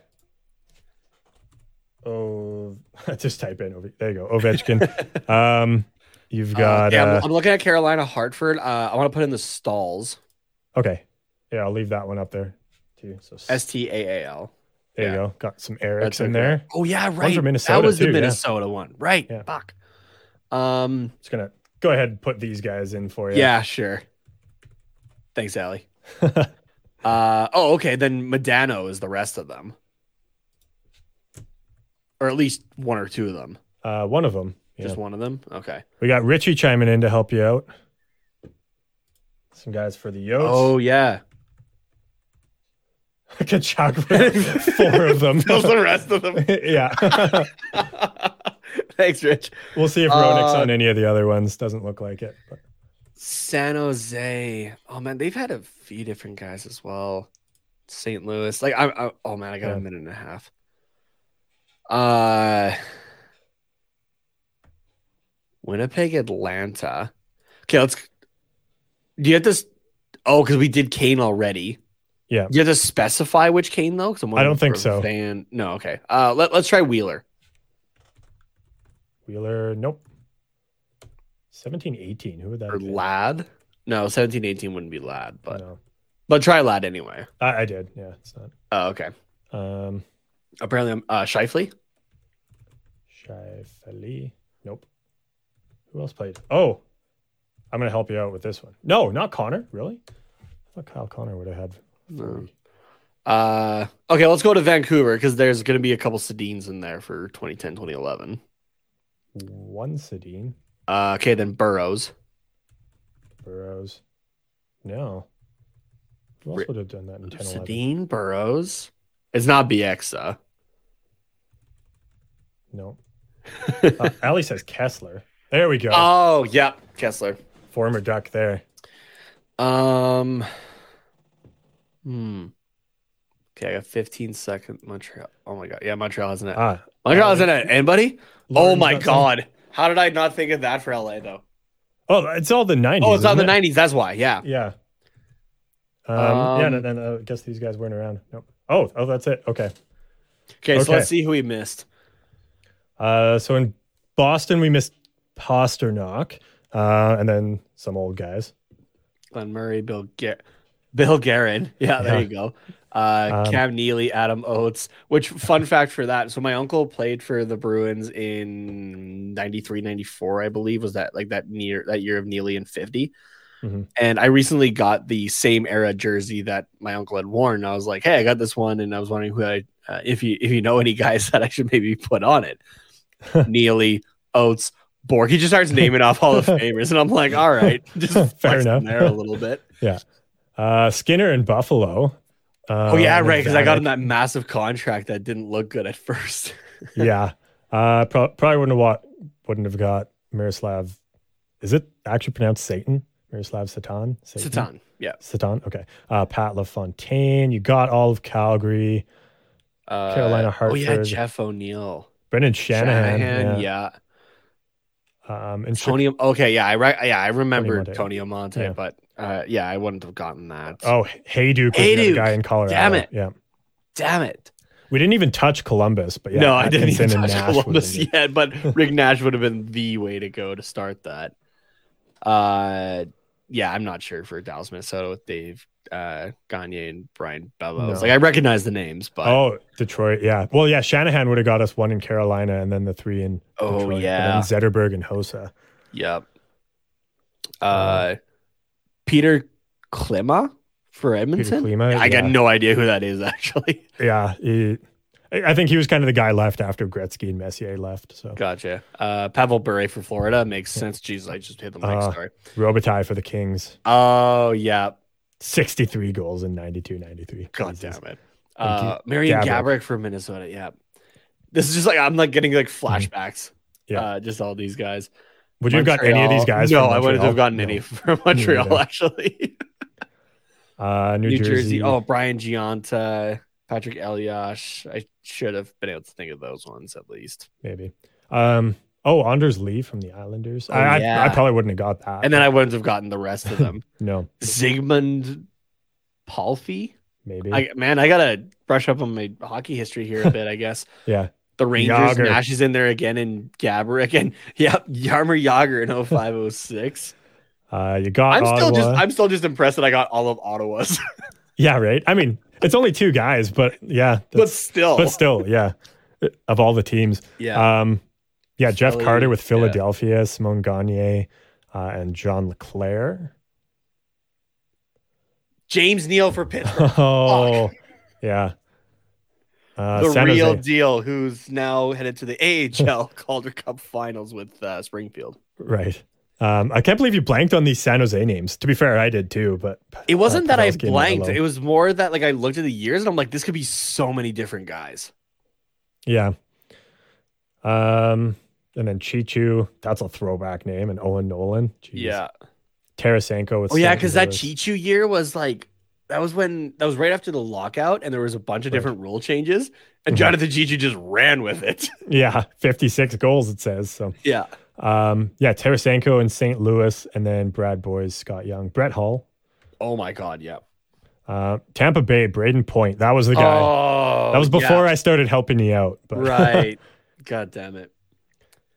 Oh, just type in over. There you go, Ovechkin. um, you've got. Uh, yeah, uh, I'm, I'm looking at Carolina Hartford. Uh, I want to put in the Staals. okay, yeah, I'll leave that one up there too. So s- T A A L. there yeah. you go. Got some Erics in there. Oh yeah, right. from Minnesota, that was too, the yeah. Minnesota one. Right. Yeah. Fuck. Um Just gonna go ahead and put these guys in for you. yeah, sure. Thanks, Allie. Uh oh, okay. Then Modano is the rest of them, or at least one or two of them. uh, one of them. Yeah. Just one of them. Okay. We got Richie chiming in to help you out. Some guys for the Yotes. Oh yeah. Tkachuk for four of them. Those the rest of them. yeah. Thanks, Rich. we'll see if Roenick's Uh, on any of the other ones. Doesn't look like it. But San Jose. Oh man, they've had a few different guys as well. St. Louis. Like I, I oh man, I got Yeah. a minute and a half. Uh Winnipeg, Atlanta. Okay, let's do you have this oh, because we did Kane already. yeah. Do you have to specify which Kane though? 'Cause I'm I don't think so. Van... No, okay. Uh let, let's try Wheeler. Wheeler, nope. 17, 18. Who would that Or be? Ladd. No, 17, 18 wouldn't be Ladd, but No. but try Ladd anyway. I, I did. Yeah, it's not. Oh, okay. Um, Apparently I'm uh Scheifele. Scheifele. Nope. Who else played? Oh, I'm going to help you out with this one. No, not Connor. Really? I thought Kyle Connor would have had. No. Uh, okay, let's go to Vancouver because there's going to be a couple Sedins in there for 2010, 2011. One Sedin. Uh, okay, then Burrows. Burrows. No. Who else would have done that in 10 11? Sedin, Burrows. It's not BX, No. uh, Ali says Kesler. There we go. Oh, yeah, Kesler. Former Duck there. Um, hmm. Okay, I got 15 second Montreal. Oh my god, yeah, Montreal hasn't it. Ah, Montreal has an net. Anybody? Oh my some. god, how did I not think of that for LA though? Oh, it's all the 90s. Oh, it's on the it? nineties. That's why. Yeah. Yeah. Um, yeah, Um, and then uh, I guess these guys weren't around. Nope. Oh, oh, that's it. Okay. Okay, so Okay. let's see who we missed. Uh, so in Boston, we missed Pastrnak, uh, and then some old guys. Glen Murray, Bill Gar- Bill Guerin. Yeah, there Yeah. you go. Uh, Um, Cam Neely, Adam Oates. Which fun fact for that? So my uncle played for the Bruins in 93, 94, I believe. Was that like that near that year of Neely and 50? Mhm. And I recently got the same era jersey that my uncle had worn. I was like, "Hey, I got this one," and I was wondering who I, uh, if you if you know any guys that I should maybe put on it. Neely, Oates, Bourque. He just starts naming off Hall of Famers, and I'm like, "All right, just Fair enough. there a little bit." Yeah, uh, Skinner in Buffalo. Uh, Oh yeah, right. Because I got him that massive contract that didn't look good at first. yeah. Uh, pro- probably wouldn't have wa- wouldn't have got Miroslav. Is it actually pronounced Satan? Miroslav Satan? Satan. Yeah. Satan. Okay. Uh, Pat LaFontaine. You got all of Calgary. Uh, Carolina Hart. Oh yeah, Jeff O'Neill. Brendan Shanahan. yeah. Um, and Tony. Okay, yeah, I re- yeah, I remember Monte. Tony Amonte, Yeah. but uh, yeah, I wouldn't have gotten that. oh, Hejduk was the other guy in Colorado. Damn it. Yeah. damn it! We didn't even touch Columbus, but yeah. no, I didn't even touch Nash Columbus yet, but Rick Nash would have been the way to go to start that. Uh, yeah, I'm not sure for Dallas, Minnesota with Dave uh, Gagne and Brian Bellows. No. Like I recognize the names, but Oh, Detroit. Yeah. Well, yeah. Shanahan would have got us one in Carolina and then the three in Oh, Detroit. yeah. then Zetterberg and Hossa. Yep. Uh, Petr Klima for Edmonton. Klima, I got no idea who that is actually. Yeah. He, I think he was kind of the guy left after Gretzky and Messier left. So Gotcha. Uh, Pavel Bure for Florida makes sense. Jesus, I just hit the mic. Uh, sorry. Robitaille for the Kings. Oh yeah. 63 goals in 92 93. God Jesus. damn it. Uh, Marian Gaborik. Gabrick for Minnesota. Yeah. This is just like I'm like getting like flashbacks. Mm-hmm. Yeah. Uh, just all these guys. Would you have got any of these guys? No, I wouldn't have gotten No. any from Montreal actually. Uh, New, New Jersey. Jersey. Oh, Brian Gionta, Patrik Elias. I should have been able to think of those ones at least. maybe. Um, oh, Anders Lee from the Islanders. Oh, I, yeah. I, I probably wouldn't have got that. And then I wouldn't have gotten the rest of them. no, Zigmund Palffy. maybe. I man, I gotta brush up on my hockey history here a bit. I guess yeah. the Rangers. Jagr. Nash is in there again, and Gabber again. Yeah, Jaromir Jagr in 0506. Uh, you got I'm still just I'm still just impressed that I got all of Ottawa's. Yeah, right. I mean, it's only two guys, but yeah, but still, but still, yeah. Of all the teams, yeah. um, yeah, Jeff Carter with yeah. Philadelphia, Simon Gagne, uh, and John LeClair. James Neal for Pittsburgh. Oh, yeah. Uh, the San real Jose. deal, who's now headed to the AHL Calder Cup Finals with uh, Springfield. right. Um, I can't believe you blanked on these San Jose names. To be fair, I did too, but It wasn't uh, that I blanked. It was more that like I looked at the years and I'm like, this could be so many different guys. Yeah. Um, and then Cheechoo, that's a throwback name, and Owen Nolan. Jeez. Tarasenko with Oh yeah, because that. Cheechoo year was like that was when that was right after the lockout, and there was a bunch of Right. different rule changes, and Mhm. Jonathan Cheechoo just ran with it. Yeah, 56 goals, it says. So, yeah. Um, yeah, Tarasenko in St. Louis, and then Brad Boyes, Scott Young, Brett Hull. Oh my God. Yeah. Uh, Tampa Bay, Brayden Point. That was the guy. Oh, that was before yeah. I started helping you out. But, right. God damn it.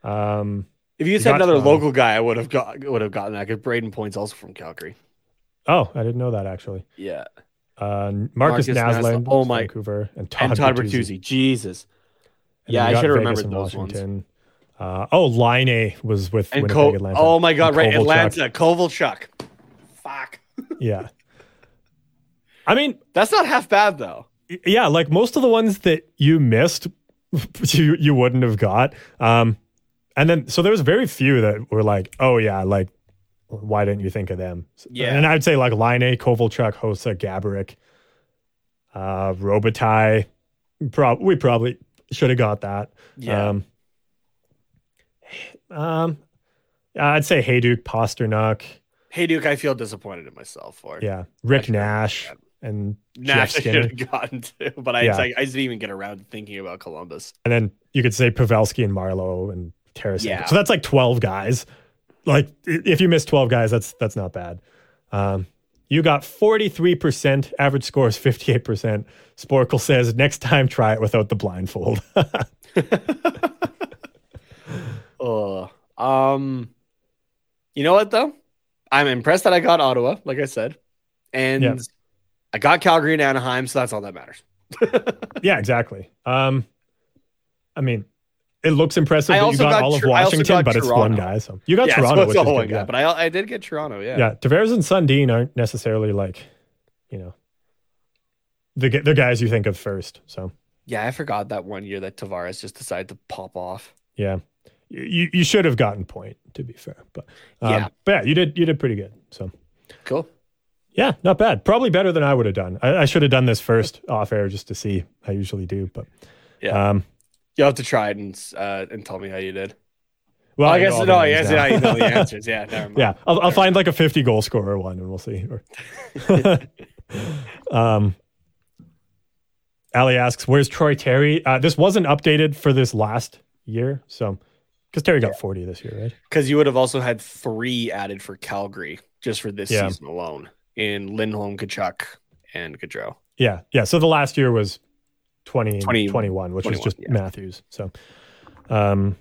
um, If you had You said got, another um, local guy, I would have got would have gotten that because Brayden Point's also from Calgary. oh, I didn't know that actually. Yeah. Uh, Markus, Markus Naslund. Oh my- Vancouver, and Todd, and Todd Bertuzzi. Jesus. And Yeah, I should have remembered those ones. Uh, oh, Ilya was with And Winnipeg, Atlanta. oh my God, And right, Kovalchuk. Atlanta, Kovalchuk. Fuck. Yeah. I mean, That's not half bad though. yeah, like most of the ones that you missed, you you wouldn't have got. Um, and then so there was very few that were like, oh yeah, like why didn't you think of them? Yeah. and I'd say like Ilya, Kovalchuk, Hossa, Gaborik, uh, Robitaille. Prob- we probably should have got that. Yeah. Um, um, I'd say Hey Duke, Pastrnak, Hey Duke, I feel disappointed in myself for. yeah, Rick Nash, and Nash Jeff I Skinner. should have gotten to, but I, Yeah. I, I didn't even get around to thinking about Columbus. And then you could say Pavelski and Marleau and Tarasenko. Yeah. So that's like 12 guys. like if you miss 12 guys, that's that's not bad. Um, you got 43%, average score is 58%. Sporcle says next time try it without the blindfold. Um, you know what though? I'm impressed that I got Ottawa, like I said, and Yeah. I got Calgary and Anaheim, so that's all that matters. yeah, exactly. Um, I mean, it looks impressive I that you got, got all of Tr- I also Washington, but it's one guy. So you got yeah, Toronto, so it's which is one good, guy, yeah. but I I did get Toronto. Yeah, yeah, Tavares and Sundin aren't necessarily like, you know, the the guys you think of first. So Yeah, I forgot that one year that Tavares just decided to pop off. yeah, you you should have gotten point to be fair, but um, Yeah. but yeah, you did you did pretty good. So Cool. yeah, not bad. Probably better than I would have done. I, I should have done this first off air just to see. I usually do, but Yeah. um, You'll have to try it and uh, and tell me how you did. well, I know guess no. names Yes, now. yeah, you know the answers. Yeah, never mind. Yeah, I'll, I'll find like a 50 goal scorer one and we'll see. Um, Ali asks, "Where's Troy Terry?" Uh, this wasn't updated for this last year, so because Terry got 40 this year, right? Because you would have also had three added for Calgary just for this Yeah. season alone in Lindholm, Tkachuk, and Gaudreau. Yeah, yeah. So the last year was 20, 20 21, which was just yeah. Matthews. So, um,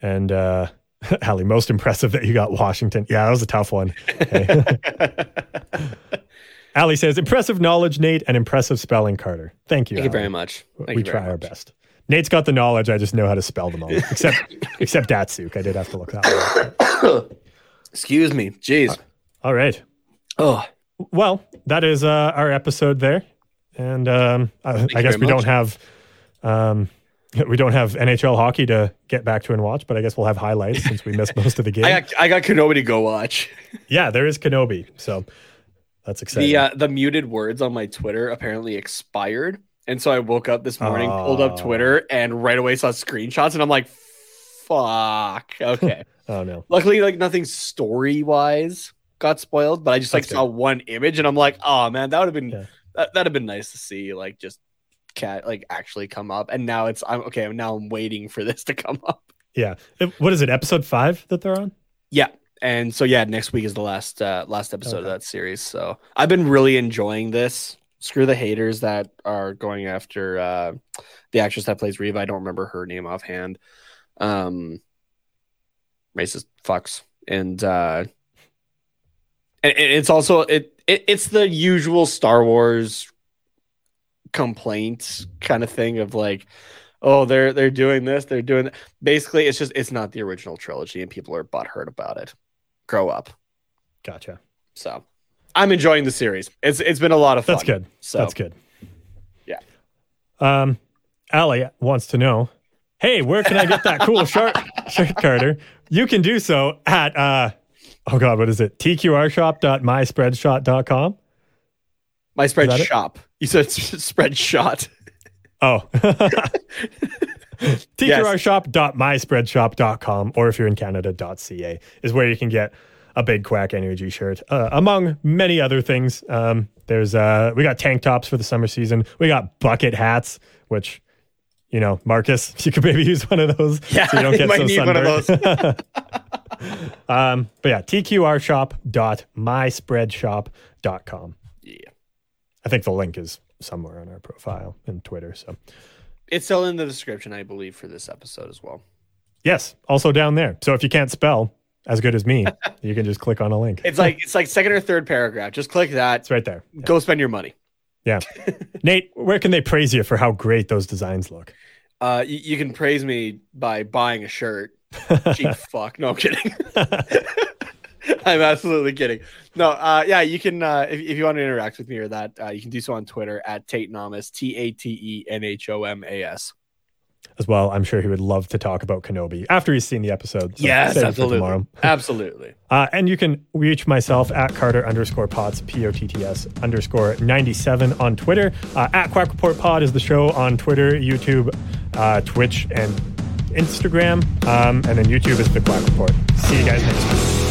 and uh, Ali, most impressive that you got Washington. Yeah, that was a tough one. Hey. Ali says, impressive knowledge, Nate, and impressive spelling, Carter. Thank you. Thank you very much. Thank we try our much. best. Nate's got the knowledge. I just know how to spell them all, except except Datsyuk. I did have to look that up. Excuse me. Jeez. All right. Oh, Well, that is uh, our episode there, and um, I, I guess we don't have um, we don't have NHL hockey to get back to and watch, but I guess we'll have highlights since we missed most of the game. I got I got Kenobi to go watch. yeah, there is Kenobi, so that's exciting. The uh, the muted words on my Twitter apparently expired, and so I woke up this morning, pulled up Oh. Twitter, and right away saw screenshots, and I'm like, "Fuck." Okay. oh no, Luckily, like nothing story wise got spoiled, but I just like saw one image, and I'm like, "Oh man, that would have been Yeah. that that'd have been nice to see." Like just cat like actually come up, and now it's I'm okay. Now I'm waiting for this to come up. yeah. What is it? Episode five that they're on? Yeah. And so yeah, next week is the last uh last episode of that series. So I've been really enjoying this. Screw the haters that are going after uh the actress that plays Reva. I don't remember her name offhand. Um racist fucks. And uh and, and it's also it, it it's the usual Star Wars complaint kind of thing of like oh they're they're doing this they're doing that. basically it's just it's not the original trilogy and people are butthurt about it grow up Gotcha. so i'm enjoying the series it's it's been a lot of fun That's good. so That's good. Yeah. Um, Ali wants to know, hey, where can I get that cool shirt, shirt, Carter? You can do so at, uh, oh God, what is it? tqrshop.myspreadshot.com. my spread that it? shop you said spread shot Oh. tqrshop.myspreadshop.com or if you're in Canada.ca is where you can get a big quack energy shirt uh, among many other things. Um, there's uh, we got tank tops for the summer season. We got bucket hats which you know marcus you could maybe use one of those Yeah, so you don't get might so need one of sunburned. um, but yeah tqrshop.myspreadshop.com yeah. I think the link is somewhere on our profile and twitter so. It's still in the description i believe for this episode as well. Yes, also down there. So if you can't spell as good as me, you can just click on a link. it's like it's like second or third paragraph just click that It's right there. go spend your money Yeah. Nate, where can they praise you for how great those designs look? uh you, you can praise me by buying a shirt cheap fuck no i'm kidding I'm absolutely kidding. No, uh, yeah, you can uh, if, if you want to interact with me or that, uh, you can do so on Twitter at Tate Nomas, T A T E N H O M A S. As well, I'm sure he would love to talk about Kenobi after he's seen the episode. So Yes, save it for absolutely, tomorrow. absolutely. Uh, and you can reach myself at Carter underscore Potts, P O T T S underscore 97 on Twitter. Uh, at Quack Report Pod is the show on Twitter, YouTube, uh, Twitch, and Instagram. Um, and then YouTube is the Quack Report. See you guys next week.